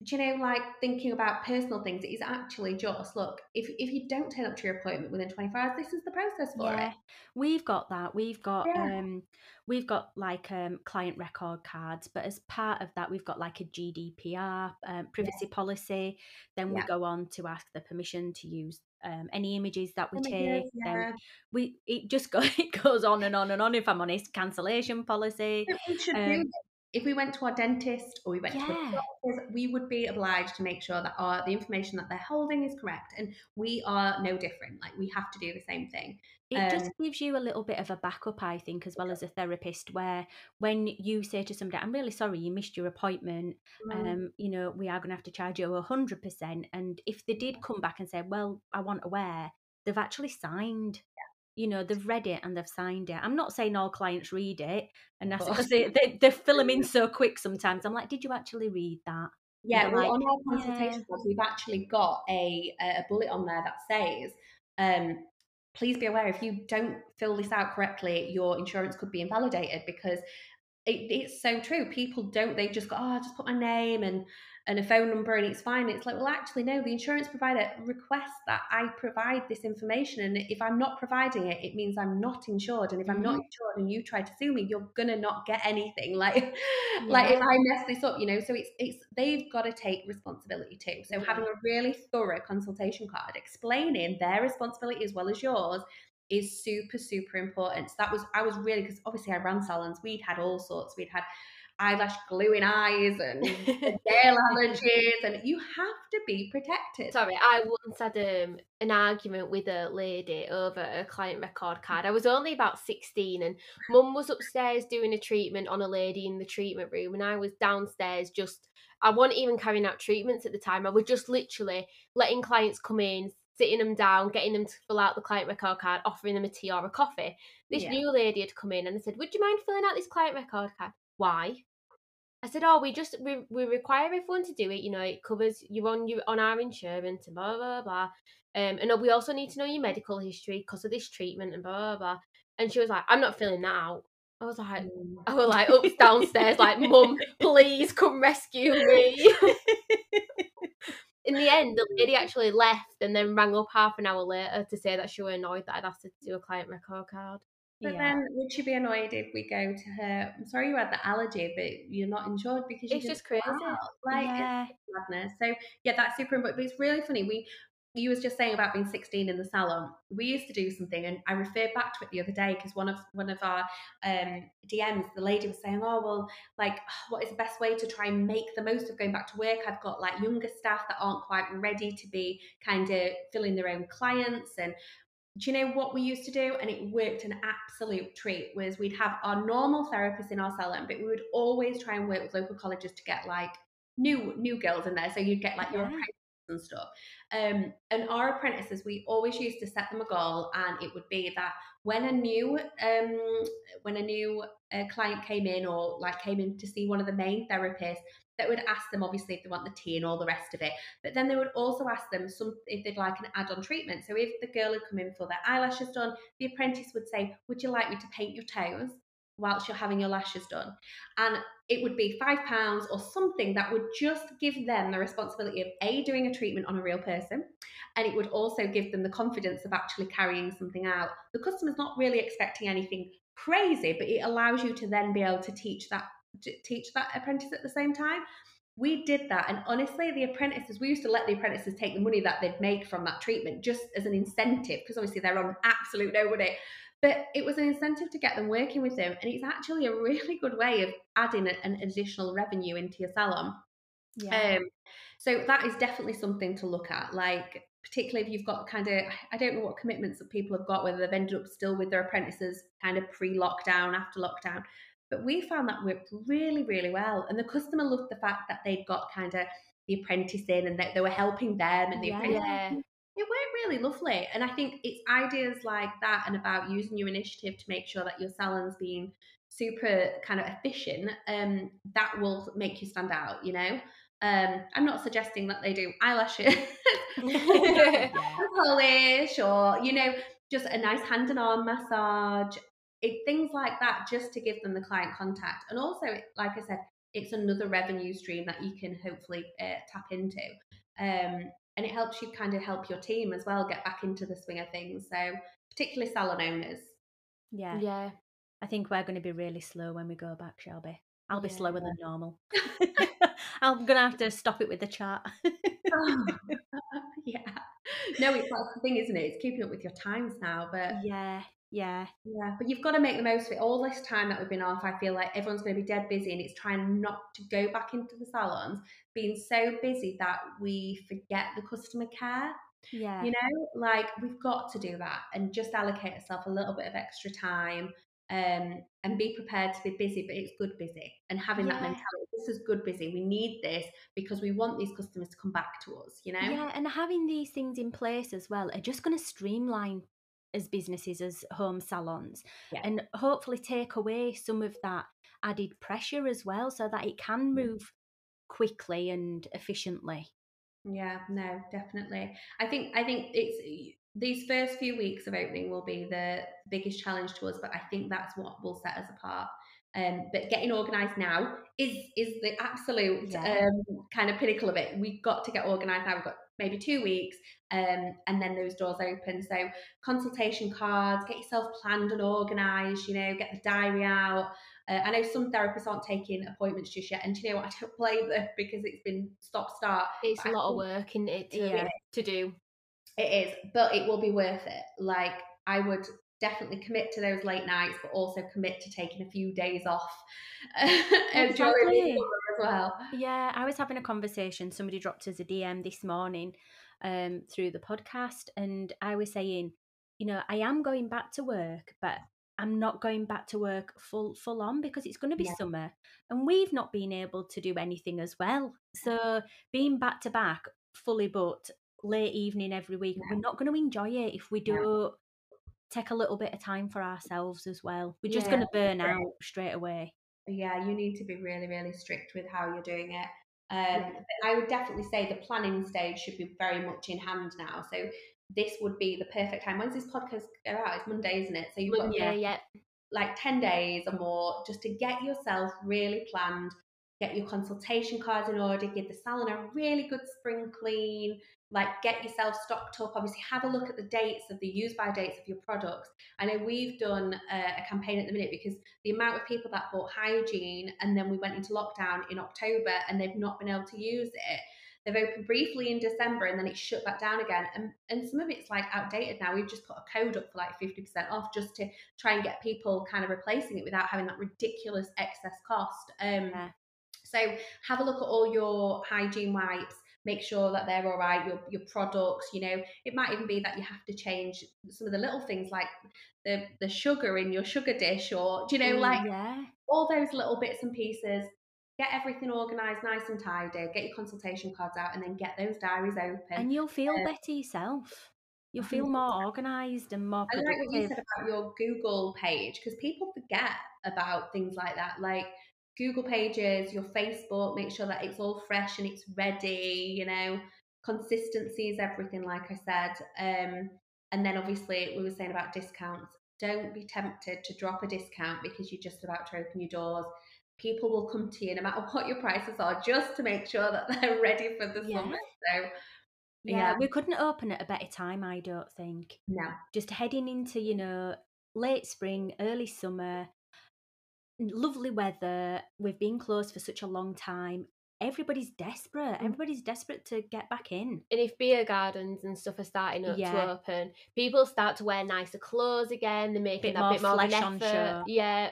do you know, like thinking about personal things, it is actually just look, if if you don't turn up to your appointment within 24 hours, this is the process for Yeah, it. we've got that. We've got Yeah. um we've got like um client record cards, but as part of that we've got like a GDPR um, privacy policy. Then we go on to ask the permission to use um, any images that we Images, take. Then yeah. we it just go it goes on and on and on. If I'm honest, cancellation policy. We should Um, this. If we went to our dentist or we went to a yeah, doctor's, we would be obliged to make sure that our the information that they're holding is correct. And we are no different. Like we have to do the same thing. it Um, just gives you a little bit of a backup, I think, as well as a therapist, where when you say to somebody, "I'm really sorry you missed your appointment," mm, um, you know, we are going to have to charge you a hundred percent. And if they did come back and say, "Well, I want to wear," they've actually signed. You know, they've read it and they've signed it. I'm not saying all clients read it, and that's because they, they they fill them in so quick. Sometimes I'm like, "Did you actually read that?" Yeah, well, like, on our consultation cards, we've actually got a a bullet on there that says, um, "Please be aware if you don't fill this out correctly, your insurance could be invalidated." Because it, it's so true. People don't; they just go, "Oh, I just put my name and and a phone number, and it's fine." It's like, well, actually, no. The insurance provider requests that I provide this information, and if I'm not providing it, it means I'm not insured. And if I'm not Mhm. insured, and you try to sue me, you're gonna not get anything. Like, like if I mess this up, you know. So it's it's they've got to take responsibility too. So Yeah. having a really thorough consultation card explaining their responsibility as well as yours is super super important. So that was I was really because obviously I ran salons. We'd had all sorts. We'd had eyelash glue in eyes and nail allergies, and you have to be protected. Sorry, I once had um, an argument with a lady over a client record card. I was only about 16 and mum was upstairs doing a treatment on a lady in the treatment room and I was downstairs just I wasn't even carrying out treatments at the time. I was just literally letting clients come in, sitting them down, getting them to fill out the client record card, offering them a tea or a coffee. This Yeah. new lady had come in and I said, Would you mind filling out this client record card? Why? I said, "Oh, we just we, we require everyone to do it. You know, it covers you on you on our insurance and blah blah blah. Um, and we also need to know your medical history because of this treatment and blah blah blah." And she was like, "I'm not filling that out." I was like, Mm. I was like up downstairs, like, "Mum, please come rescue me." In the end, the lady actually left and then rang up half an hour later to say that she was annoyed that I'd asked her to do a client record card. But Yeah. then, would she be annoyed if we go to her? I'm sorry you had the allergy, but you're not insured because It's just crazy. out. Like Yeah. madness. So yeah, that's super important. But it's really funny. We you was just saying about being 16 in the salon. We used to do something, and I referred back to it the other day because one of one of our um, DMs, the lady was saying, "Oh well, like what is the best way to try and make the most of going back to work? I've got like younger staff that aren't quite ready to be kind of filling their own clients and." Do you know what we used to do? And it worked an absolute treat. Was we'd have our normal therapists in our salon, but we would always try and work with local colleges to get like new new girls in there. So you'd get like your Yeah. and stuff. Um, and our apprentices, we always used to set them a goal, and it would be that when a new um, when a new uh, client came in or like came in to see one of the main therapists, that would ask them obviously if they want the tea and all the rest of it. But then they would also ask them some if they'd like an add-on treatment. So if the girl had come in for their eyelashes done, the apprentice would say, "Would you like me to paint your toes?" whilst you're having your lashes done and it would be five pounds or something that would just give them the responsibility of a doing a treatment on a real person and it would also give them the confidence of actually carrying something out the customer's not really expecting anything crazy but it allows you to then be able to teach that teach that apprentice at the same time we did that and honestly the apprentices we used to let the apprentices take the money that they'd make from that treatment just as an incentive because obviously they're on absolute no money but it was an incentive to get them working with them and it's actually a really good way of adding an additional revenue into your salon Yeah. um, so that is definitely something to look at. Like, particularly if you've got kind of, I don't know what commitments that people have got, whether they've ended up still with their apprentices kind of pre lockdown, after lockdown. But we found that worked really, really well. And the customer loved the fact that they'd got kind of the apprentice in and that they were helping them and the Yeah. apprentice. It worked really lovely. And I think it's ideas like that and about using your initiative to make sure that your salon's being super kind of efficient, um, that will make you stand out, you know? Um, I'm not suggesting that they do eyelashes, polish, or you know, just a nice hand and arm massage, it, things like that, just to give them the client contact. And also, like I said, it's another revenue stream that you can hopefully uh, tap into. Um, and it helps you kind of help your team as well get back into the swing of things. So, particularly salon owners. yeah. yeah. I think we're going to be really slow when we go back, Shelby. I'll be Yeah. slower than normal. I'm going to have to stop it with the chat. yeah. No, it's that's the thing, isn't it? It's keeping up with your times now. But yeah, yeah, Yeah, but you've got to make the most of it. All this time that we've been off, I feel like everyone's going to be dead busy, and it's trying not to go back into the salons, being so busy that we forget the customer care. yeah. You know, like we've got to do that and just allocate yourself a little bit of extra time. Um, and be prepared to be busy, but it's good busy and having that mentality. This is good busy. We need this because we want these customers to come back to us. You know, Yeah, and having these things in place as well are just going to streamline as businesses as home salons Yeah. and hopefully take away some of that added pressure as well so that it can Mm. move quickly and efficiently. Yeah, no, definitely. I think I think it's these first few weeks of opening will be the biggest challenge to us, but I think that's what will set us apart. Um, but getting organised now is is the absolute Yeah. um, kind of pinnacle of it. We've got to get organised now. We've got maybe two weeks, um, and then those doors open. So consultation cards, get yourself planned and organised. You know, get the diary out. Uh, I know some therapists aren't taking appointments just yet, and do you know what? I don't blame them because it's been stop start. It's But a lot of work in it to, Yeah. to do. It is, but it will be worth it. Like I would definitely commit to those late nights, but also commit to taking a few days off uh, Exactly. as well. Yeah, I was having a conversation. Somebody dropped us a DM this morning um, through the podcast, and I was saying, you know, I am going back to work, but I'm not going back to work full full on because it's going to be Yeah. summer, and we've not been able to do anything as well. So being back to back, fully booked, late evening every week, Yeah. we're not going to enjoy it if we Yeah. Take a little bit of time for ourselves as well. We're just Yeah. going to burn out straight away. Yeah, you need to be really, really strict with how you're doing it. Um, but I would definitely say the planning stage should be very much in hand now. So this would be the perfect time. When's this podcast go out? It's Monday, isn't it? So you've got Yeah, yeah. like 10 days or more just to get yourself really planned, get your consultation cards in order, give the salon a really good spring clean, like get yourself stocked up. Obviously, have a look at the dates of the use by dates of your products. I know we've done a, a campaign at the minute because the amount of people that bought hygiene and then we went into lockdown in October and they've not been able to use it. They've opened briefly in December and then it's shut back down again. And, and some of it's like outdated now. We've just put a code up for like 50% off just to try and get people kind of replacing it without having that ridiculous excess cost. Um, Yeah. So have a look at all your hygiene wipes. make sure that they're all right. Your your products, you know, it might even be that you have to change some of the little things like the the sugar in your sugar dish, or do you know, Mm, like yeah. all those little bits and pieces. Get everything organised, nice and tidy. Get your consultation cards out, and then get those diaries open. And you'll feel uh, better yourself. You'll feel more organised and more I like what you said about your Google page because people forget about things like that, like Google pages, your Facebook. Make sure that it's all fresh and it's ready. You know, consistency is everything, like I said. Um, and then obviously we were saying about discounts. Don't be tempted to drop a discount because you're just about to open your doors. People will come to you no matter what your prices are, just to make sure that they're ready for the Yeah. summer. So Yeah, yeah. we couldn't open at a better time, I don't think. no, Just heading into, you know, late spring, early summer, lovely weather. We've been closed for such a long time. Everybody's desperate. Mm. Everybody's desperate to get back in. And if beer gardens and stuff are starting up Yeah. to open, people start to wear nicer clothes again. They're making Bit that more bit more flesh on effort. Yeah,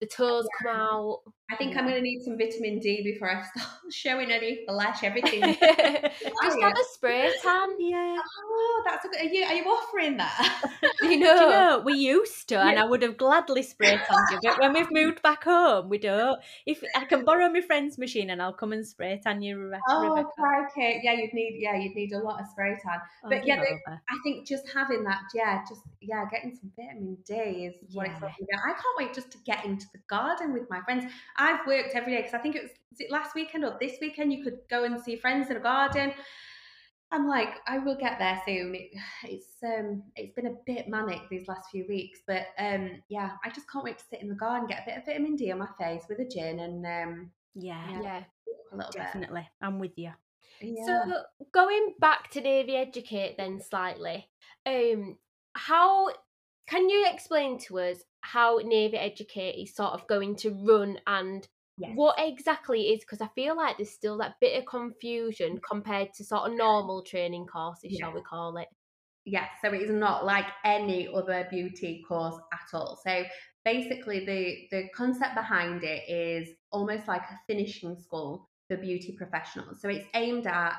the toes come out. I think Yeah. I'm going to need some vitamin D before I start showing any flesh. Everything. Just have a spray tan. Yeah. oh, that's a good. Are you are you offering that? You Do you know, know, we used to, and I would have gladly spray tanned you, but when we've moved back home, we don't. If I can borrow my friend's machine and I'll come and spray tan you, Rebe- oh, okay. Yeah, you'd need. Yeah, you'd need a lot of spray tan. I'll but yeah, they- I think just having that, yeah, just yeah, getting some vitamin D is what it's all about. I can't wait just to get into the garden with my friends. I've worked every day because I think it was, was it last weekend or this weekend. You could go and see friends in a garden. I'm like, I will get there soon. It, it's um, it's been a bit manic these last few weeks, but um, yeah, I just can't wait to sit in the garden, get a bit of vitamin D on my face with a gin, and um, Yeah, Yeah. yeah. a little definitely. I'm with you. Yeah. So going back to Navy Educate then slightly, um, how can you explain to us how Navy Educate is sort of going to run and Yes. what exactly is because I feel like there's still that bit of confusion mm. compared to sort of normal training courses, shall we call it? Yes, so it is not like any other beauty course at all. So basically the the concept behind it is almost like a finishing school for beauty professionals. So it's aimed at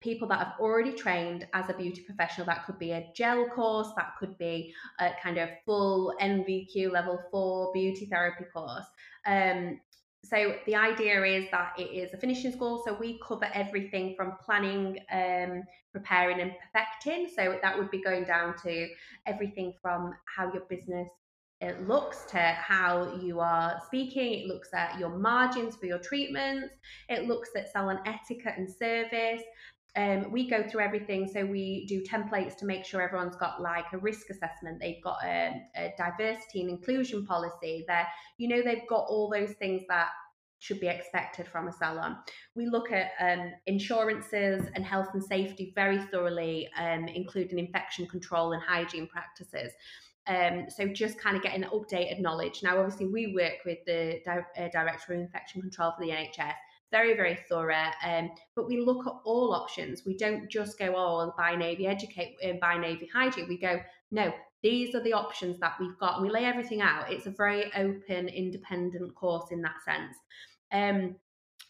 people that have already trained as a beauty professional. That could be a gel course, that could be a kind of full NVQ level four beauty therapy course. Um, so the idea is that it is a finishing school. So we cover everything from planning, um, preparing, and perfecting. So that would be going down to everything from how your business it looks to how you are speaking. It looks at your margins for your treatments. It looks at salon etiquette and service. Um, we go through everything. So we do templates to make sure everyone's got like a risk assessment. They've got a, a diversity and inclusion policy. There, you know, they've got all those things that should be expected from a salon. We look at um, insurances and health and safety very thoroughly, um, including infection control and hygiene practices. Um, so just kind of getting updated knowledge. Now, obviously, we work with the di- uh, Director of Infection Control for the NHS. Very, very thorough. Um, but we look at all options. We don't just go, oh, buy Navy Educate, uh, buy Navy Hygiene. We go, no, these are the options that we've got. And we lay everything out. It's a very open, independent course in that sense. Um,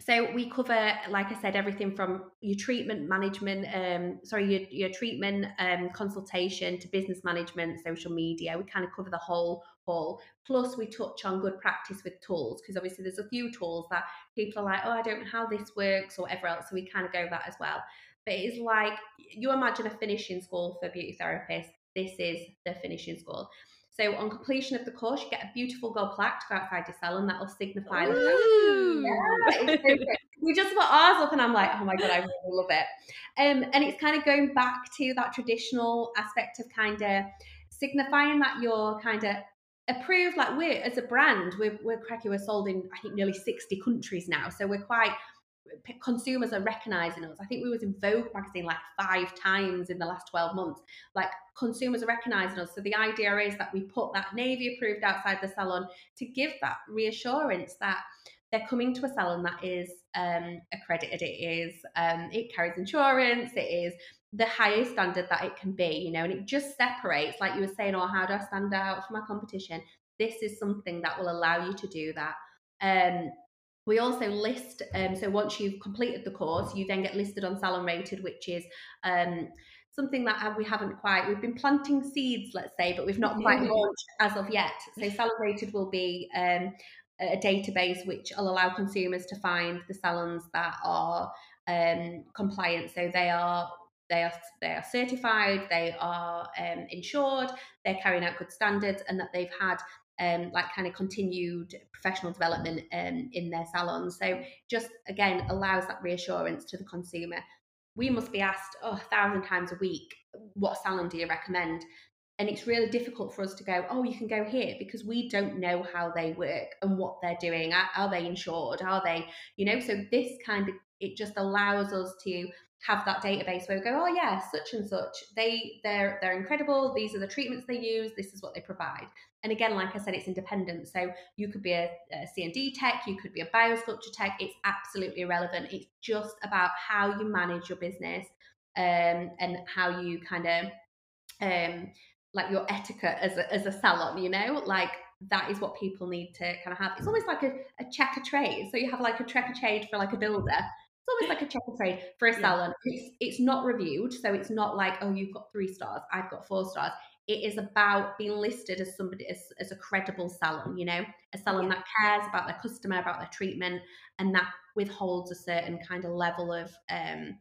so we cover, like I said, everything from your treatment management, um, sorry, your, your treatment um, consultation to business management, social media. We kind of cover the whole whole. Plus, we touch on good practice with tools because obviously there's a few tools that people are like, oh, I don't know how this works or whatever else. So we kind of go that as well. But it is like you imagine a finishing school for beauty therapists. This is the finishing school. So on completion of the course, you get a beautiful gold plaque to go outside your salon that will signify Ooh. yeah, so we just put ours up, and I'm like, oh my god, I really love it. Um, and it's kind of going back to that traditional aspect of kind of signifying that you're kind of approved. Like we're as a brand, we're we're cracky. We're sold in I think nearly 60 countries now, so we're quite consumers are recognizing us. I think we was in Vogue magazine like five times in the last 12 months. Like consumers are recognizing us. So the idea is that we put that navy approved outside the salon to give that reassurance that they're coming to a salon that is um, accredited. It is um, it carries insurance. It is the highest standard that it can be. You know, and it just separates. Like you were saying, oh, how do I stand out from my competition? This is something that will allow you to do that. Um, we also list, um, so once you've completed the course, you then get listed on Salon Rated, which is um, something that we haven't quite, we've been planting seeds, let's say, but we've not quite launched as of yet. So Salon Rated will be um, a database which will allow consumers to find the salons that are um, compliant. So they are they are they are certified, they are um, insured, they're carrying out good standards, and that they've had um, like kind of continued professional development um, in their salons. So just again allows that reassurance to the consumer. We must be asked oh, a thousand times a week, what salon do you recommend? And it's really difficult for us to go, oh, you can go here because we don't know how they work and what they're doing. Are, are they insured? Are they, you know? So this kind of it just allows us to have that database where we go, oh yeah, such and such, they they're they're incredible. These are the treatments they use. This is what they provide. And again, like I said, it's independent. So you could be a, a CND tech, you could be a biosculpture tech. It's absolutely irrelevant. It's just about how you manage your business um, and how you kind of um, like your etiquette as a, as a salon. You know, like that is what people need to kind of have. It's almost like a, a Checkatrade. So you have like a Checkatrade for like a builder almost like a Checkatrade for a salon. Yeah. It's, it's not reviewed, so it's not like, oh, you've got three stars, I've got four stars. It is about being listed as somebody as, as a credible salon, you know, a salon yeah. that cares about their customer, about their treatment, and that withholds a certain kind of level of um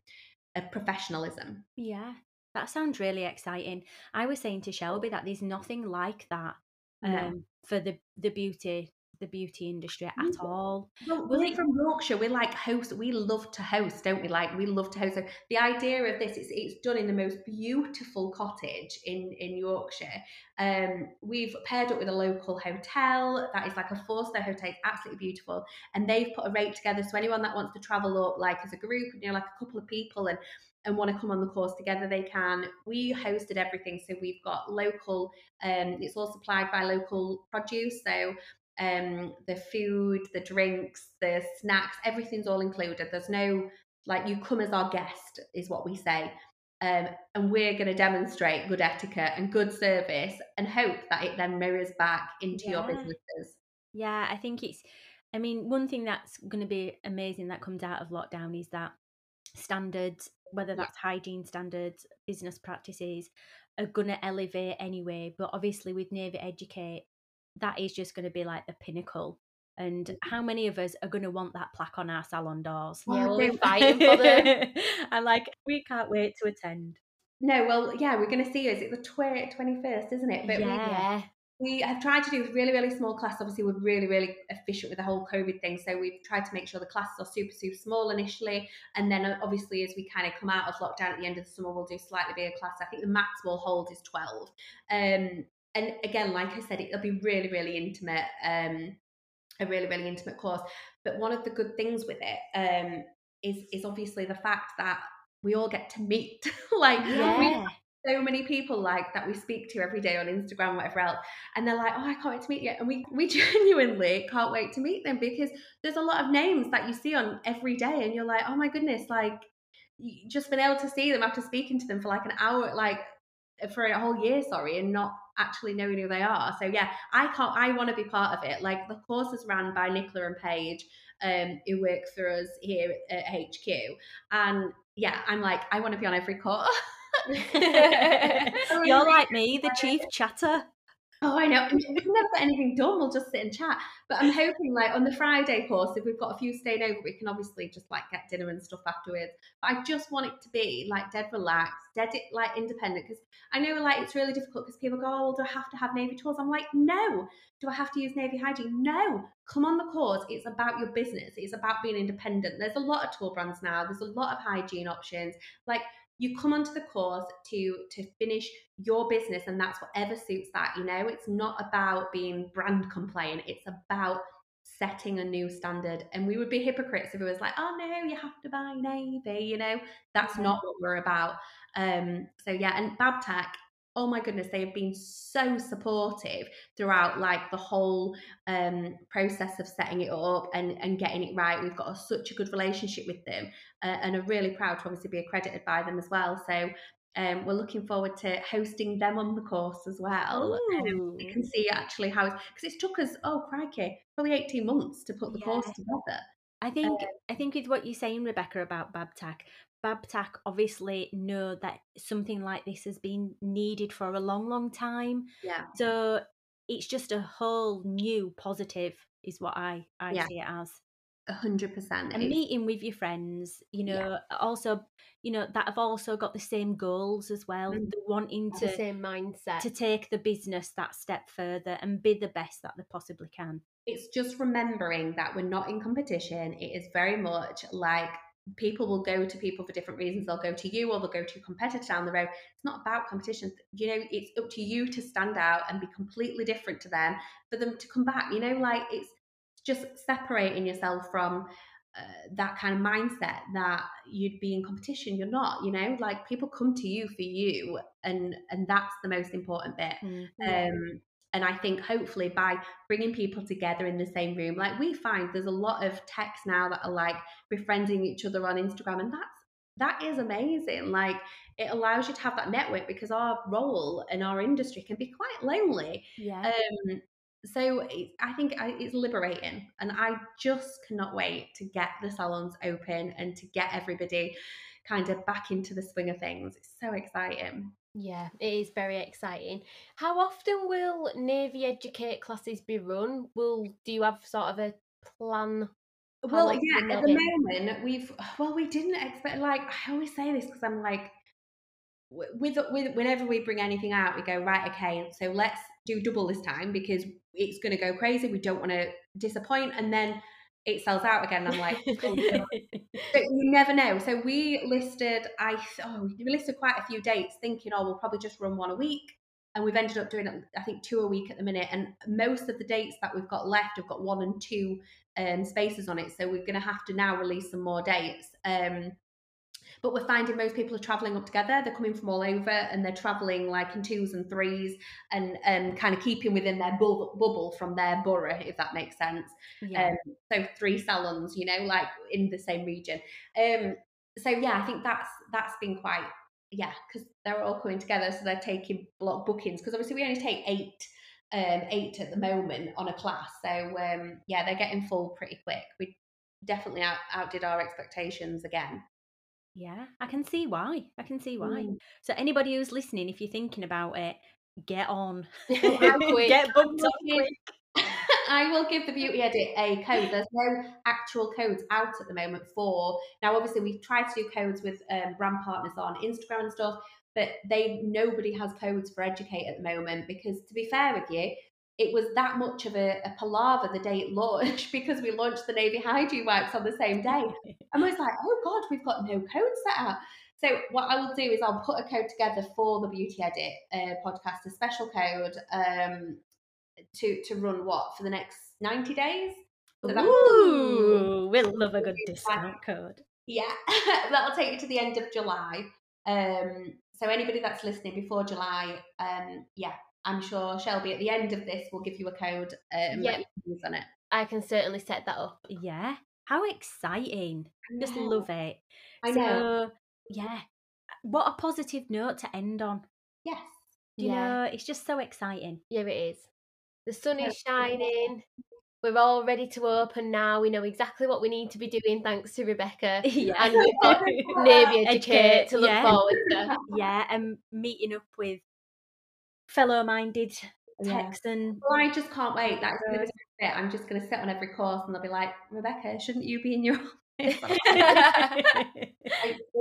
of professionalism. Yeah, that sounds really exciting. I was saying to Shelby that there's nothing like that um, no. for the the beauty the beauty industry at all. Well, we're from Yorkshire. We're like host. We love to host, don't we? Like we love to host. So the idea of this is it's done in the most beautiful cottage in in Yorkshire. Um, we've paired up with a local hotel that is like a four star hotel. It's absolutely beautiful, and they've put a rate together. So anyone that wants to travel up, like as a group, you know, like a couple of people, and and want to come on the course together, they can. We hosted everything, so we've got local. Um, it's all supplied by local produce, so um, the food, the drinks, the snacks, everything's all included. There's no like you come as our guest is what we say. Um, and we're going to demonstrate good etiquette and good service and hope that it then mirrors back into yeah. your businesses. Yeah, I think it's, I mean, one thing that's going to be amazing that comes out of lockdown is that standards, whether that's yeah. hygiene standards, business practices, are going to elevate anyway. But obviously, with Navy Educate, that is just going to be like the pinnacle. And mm. how many of us are going to want that plaque on our salon doors? Yeah, we'll be fighting for them. I'm like, we can't wait to attend. No, well, yeah, we're going to see. Is it the twenty first, isn't it? But yeah. We, we have tried to do really, really small class. Obviously, we're really, really efficient with the whole COVID thing. So we've tried to make sure the classes are super, super small initially. And then uh, obviously, as we kind of come out of lockdown at the end of the summer, we'll do slightly bigger class. I think the max we'll hold is 12. Um, and again, like I said, it'll be really, really intimate, um, a really, really intimate course. But one of the good things with it um, is is obviously the fact that we all get to meet. like yeah. so many people like that we speak to every day on Instagram, whatever else, and they're like, "Oh, I can't wait to meet you," and we we genuinely can't wait to meet them because there's a lot of names that you see on every day, and you're like, "Oh my goodness!" Like just been able to see them after speaking to them for like an hour, like for a whole year, sorry, and not actually knowing who they are. So yeah, I can't. I want to be part of it. Like the course is run by Nicola and Paige, um, who work for us here at HQ, and yeah, I'm like, I want to be on every course. You're like me, the chief chatter. Oh, I know. We've never got anything done. We'll just sit and chat. But I'm hoping, like, on the Friday course, if we've got a few staying over, we can obviously just like get dinner and stuff afterwards. But I just want it to be like dead relaxed, dead like independent. Because I know, like, it's really difficult because people go, "Oh, well, do I have to have Navy tools?" I'm like, no. Do I have to use Navy hygiene? No. Come on the course. It's about your business. It's about being independent. There's a lot of tool brands now. There's a lot of hygiene options. Like you come onto the course to to finish your business and that's whatever suits that you know? It's not about being brand compliant it's about setting a new standard. And we would be hypocrites if it was like oh no you have to buy navy you know? That's not what we're about. Um so yeah and babtac oh my goodness they have been so supportive throughout like the whole um, process of setting it up and, and getting it right we've got a, such a good relationship with them uh, and are really proud to obviously be accredited by them as well so um, we're looking forward to hosting them on the course as well. Um, we can see actually how because it's took us oh crikey probably eighteen months to put the yeah. course together. I think I think with what you're saying, Rebecca, about Babtac, Babtac obviously know that something like this has been needed for a long, long time. Yeah. So it's just a whole new positive, is what I I Yeah. see it as. A hundred percent. And meeting with your friends, you Yeah. know, also, you know, that have also got the same goals as well, Mm. the wanting the to same mindset. to take the business that step further and be the best that they possibly can. it's just remembering that we're not in competition. It is very much like people will go to people for different reasons. They'll go to you or they'll go to a competitor down the road. It's not about competition. You know, it's up to you to stand out and be completely different to them for them to come back. You know, like it's just separating yourself from uh, that kind of mindset that you'd be in competition. You're not. You know, like people come to you for you, and and that's the most important bit. Um, and I think hopefully by bringing people together in the same room, like we find there's a lot of texts now that are like befriending each other on Instagram, and that's that is amazing. Like it allows you to have that network because our role in our industry can be quite lonely. Yeah. Um, so it, I think it's liberating, and I just cannot wait to get the salons open and to get everybody kind of back into the swing of things. It's so exciting. Yeah, it is very exciting. How often will Navy Educate classes be run? Will do you have sort of a plan? How Well, yeah, at the moment we've well, we didn't expect. Like I always say this because I'm like, with with whenever we bring anything out, we go right. Okay, so let's do double this time because it's going to go crazy. We don't want to disappoint, and then it sells out again. I'm like, oh, no. You never know. So we listed, I oh, we listed quite a few dates, thinking, oh, we'll probably just run one a week, and we've ended up doing, I think, two a week at the minute. And most of the dates that we've got left have got one and two um, spaces on it. So we're going to have to now release some more dates. Um, but we're finding most people are traveling up together. They're coming from all over, and they're traveling like in twos and threes, and um, kind of keeping within their bubble, bubble from their borough, if that makes sense. Yeah. um, so three salons you know like in the same region. Um so yeah i think that's that's been quite yeah because they're all coming together so they're taking block bookings because obviously we only take eight um eight at the moment on a class. So um yeah they're getting full pretty quick. We definitely out, outdid our expectations again Yeah, I can see why. I can see why. Mm. So anybody who's listening, if you're thinking about it, get on. Get booked up quick. I will give the beauty edit a code. There's no actual codes out at the moment for now. Obviously, we try to do codes with um, brand partners on Instagram and stuff, but they nobody has codes for Educate at the moment because, to be fair with you, it was that much of a, a palaver the day it launched because we launched the Navy Hygiene wipes on the same day, and we was like, oh god, we've got no code set out. So what I will do is I'll put a code together for the Beauty Edit uh, podcast, a special code um, to to run what for the next ninety days. So Ooh, we'll love a good discount code. Yeah, that'll take you to the end of July. Um, so anybody that's listening before July, um, yeah, I'm sure Shelby at the end of this will give you a code um, Yeah. that you can use on it. I can certainly set that up. Yeah, how exciting! I just love it. I so, know. yeah, what a positive note to end on. Yes. You Yeah. know, it's just so exciting. Yeah, it is. The sun is shining. We're all ready to open now. We know exactly what we need to be doing thanks to Rebecca. yeah, And we've got Navy Educate to look yeah. forward to. yeah, and meeting up with fellow-minded Yeah. Texan. Well, I just can't wait. That's going to be it. I'm just going to sit on every course and they'll be like, Rebecca, shouldn't you be in your office?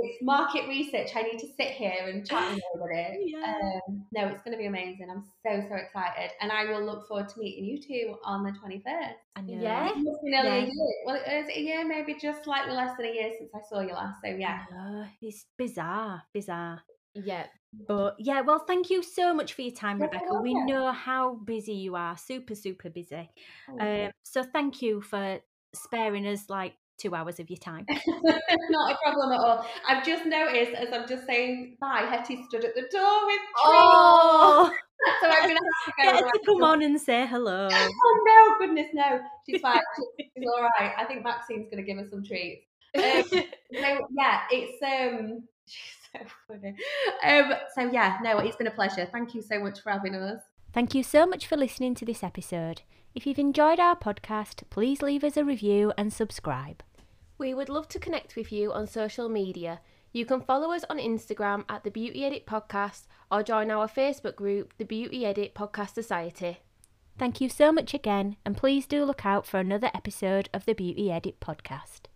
It's market research. I need to sit here and chat with everybody. Yeah. Um, no, it's going to be amazing. I'm so, so excited. And I will look forward to meeting you two on the 21st. I know. Yeah. It must be nearly a Yeah. year. Well, it was a year, maybe just slightly less than a year since I saw you last. So, yeah. It's bizarre, bizarre. Yeah. But yeah, well, thank you so much for your time, Rebecca. We know how busy you are, super, super busy. Um, so thank you for sparing us like two hours of your time. Not a problem at all. I've just noticed as I'm just saying bye, Hetty stood at the door with treats. Oh, So I'm going to have to go. to come on and say hello. Oh no, goodness no. She's fine. She's, all right. I think Maxine's going to give us some treats. Um, so yeah, it's um so funny. Um so yeah, no, it's been a pleasure. Thank you so much for having us. Thank you so much for listening to this episode. If you've enjoyed our podcast, please leave us a review and subscribe. We would love to connect with you on social media. You can follow us on Instagram at the Beauty Edit Podcast or join our Facebook group, the Beauty Edit Podcast Society. Thank you so much again, and please do look out for another episode of the Beauty Edit podcast.